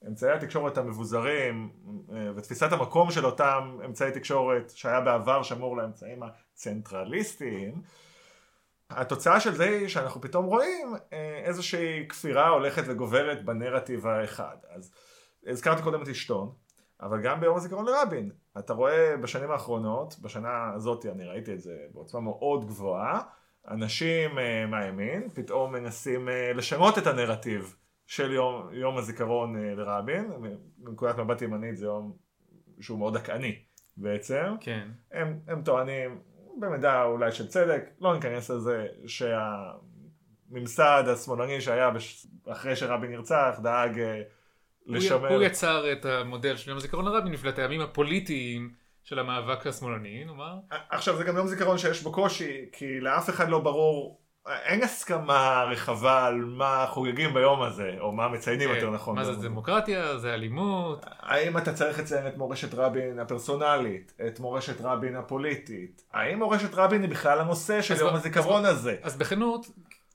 Speaker 2: ואמצעי התקשורת המבוזרים אה, ותפיסת המקום של אותם אמצעי תקשורת שהיה בעבר שמור לאמצעים הצנטרליסטיים, התוצאה של זה היא שאנחנו פתאום רואים אה, איזושהי כפירה הולכת וגוברת בנרטיב האחד. אז הזכרתי קודם את אשתון, אבל גם ביום הזיכרון לרבין, אתה רואה בשנים האחרונות, בשנה הזאת אני ראיתי את זה בעוצמה מאוד גבוהה, אנשים אה, מהימין פתאום מנסים אה, לשנות את הנרטיב של יום, יום הזיכרון אה, לרבין, מנקודת מבט ימנית זה יום שהוא מאוד דכאני בעצם,
Speaker 1: כן.
Speaker 2: הם, הם טוענים, במידה אולי של צדק, לא ניכנס לזה, שהממסד השמאלני שהיה בש... אחרי שרבין נרצח דאג
Speaker 1: הוא,
Speaker 2: לשמר...
Speaker 1: הוא יצר את המודל של יום הזיכרון לרבין בשביל הטעמים הפוליטיים של המאבק השמאלני, נאמר.
Speaker 2: עכשיו זה גם יום זיכרון שיש בו קושי, כי לאף אחד לא ברור, אין הסכמה רחבה על מה חוגגים ביום הזה, או מה מציינים יותר נכון.
Speaker 1: מה זה. דמוקרטיה? זה אלימות?
Speaker 2: האם אתה צריך לציין את מורשת רבין הפרסונלית, את מורשת רבין הפוליטית? האם מורשת רבין היא בכלל הנושא של יום הזיכרון הזה?
Speaker 1: אז בכנות,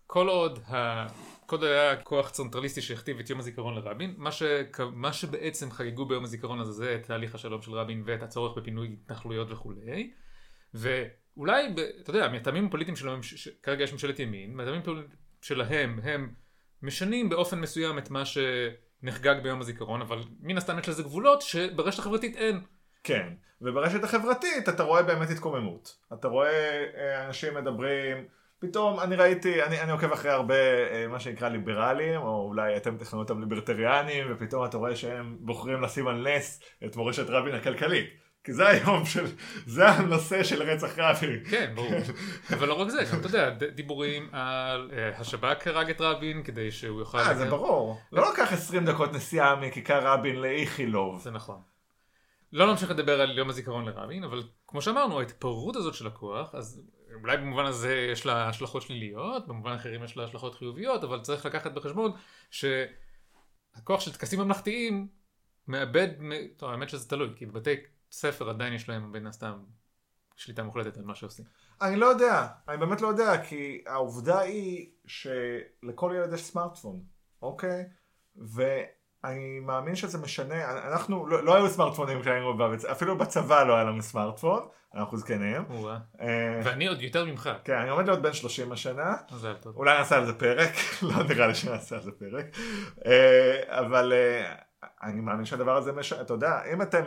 Speaker 1: כל עוד, עוד היה כוח צנטרליסטי שהכתיב את יום הזיכרון לרבין, מה, ש... מה שבעצם חגגו ביום הזיכרון הזה זה את תהליך השלום של רבין ואת הצורך בפינוי התנחלויות וכולי. ואולי, ב... אתה יודע, מהטעמים הפוליטיים של הממש... כרגע יש ממשלת ימין, מהטעמים הפוליטיים שלהם הם משנים באופן מסוים את מה שנחגג ביום הזיכרון, אבל מן הסתם יש לזה גבולות שברשת החברתית אין.
Speaker 2: כן, וברשת החברתית אתה רואה באמת התקוממות. אתה רואה אה, אנשים מדברים, פתאום אני ראיתי, אני, אני עוקב אחרי הרבה אה, מה שנקרא ליברלים, או אולי אתם תכנו אותם ליברטריאנים, ופתאום אתה רואה שהם בוחרים לשים על נס את מורשת רבין הכלכלית. כי זה היום של, זה הנושא של רצח רבין.
Speaker 1: כן, ברור. אבל לא רק זה, גם אתה יודע, דיבורים על אה, השב"כ הרג את רבין כדי שהוא יוכל...
Speaker 2: אה, זה ברור. לא לקח 20 דקות נסיעה מכיכר רבין לאיכילוב.
Speaker 1: זה נכון. לא נמשיך לדבר על יום הזיכרון לרבין, אבל כמו שאמרנו, ההתפרעות הזאת של הכוח, אז אולי במובן הזה יש לה השלכות שליליות, במובן אחרים יש לה השלכות חיוביות, אבל צריך לקחת בחשבון שהכוח של טקסים ממלכתיים מאבד, טוב האמת שזה תלוי, כי בבתי ספר עדיין יש להם בין הסתם שליטה מוחלטת על מה שעושים.
Speaker 2: אני לא יודע, אני באמת לא יודע, כי העובדה היא שלכל ילד יש סמארטפון, אוקיי? ואני מאמין שזה משנה, אנחנו, לא, לא היו סמארטפונים כשהיינו בבית, אפילו בצבא לא היה לנו סמארטפון, אנחנו זקנים. אה,
Speaker 1: ואני עוד יותר ממך,
Speaker 2: כן, אני עומד להיות בן 30 השנה,
Speaker 1: מזל טוב.
Speaker 2: אולי נעשה על זה פרק, לא נראה לי שנעשה על זה פרק, אה, אבל אה, אני מאמין שהדבר הזה משנה, אתה יודע, אם אתם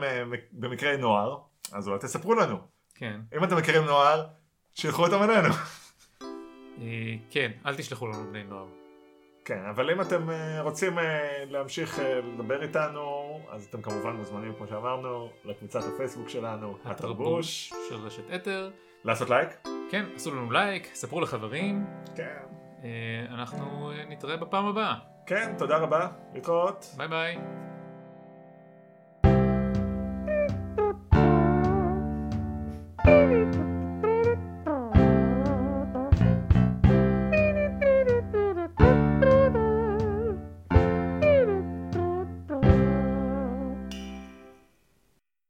Speaker 2: במקרה נוער, אז אולי תספרו לנו.
Speaker 1: כן.
Speaker 2: אם אתם מכירים נוער, שילחו אותם אלינו.
Speaker 1: אה, כן, אל תשלחו לנו בני נוער.
Speaker 2: כן, אבל אם אתם אה, רוצים אה, להמשיך אה, לדבר איתנו, אז אתם כמובן מוזמנים, כמו שאמרנו, לקבוצת הפייסבוק שלנו, התרבוש.
Speaker 1: של רשת אתר.
Speaker 2: לעשות לייק?
Speaker 1: כן, עשו לנו לייק, ספרו לחברים.
Speaker 2: כן.
Speaker 1: אנחנו אה, נתראה בפעם הבאה.
Speaker 2: כן, תודה רבה, להתראות.
Speaker 1: ביי ביי.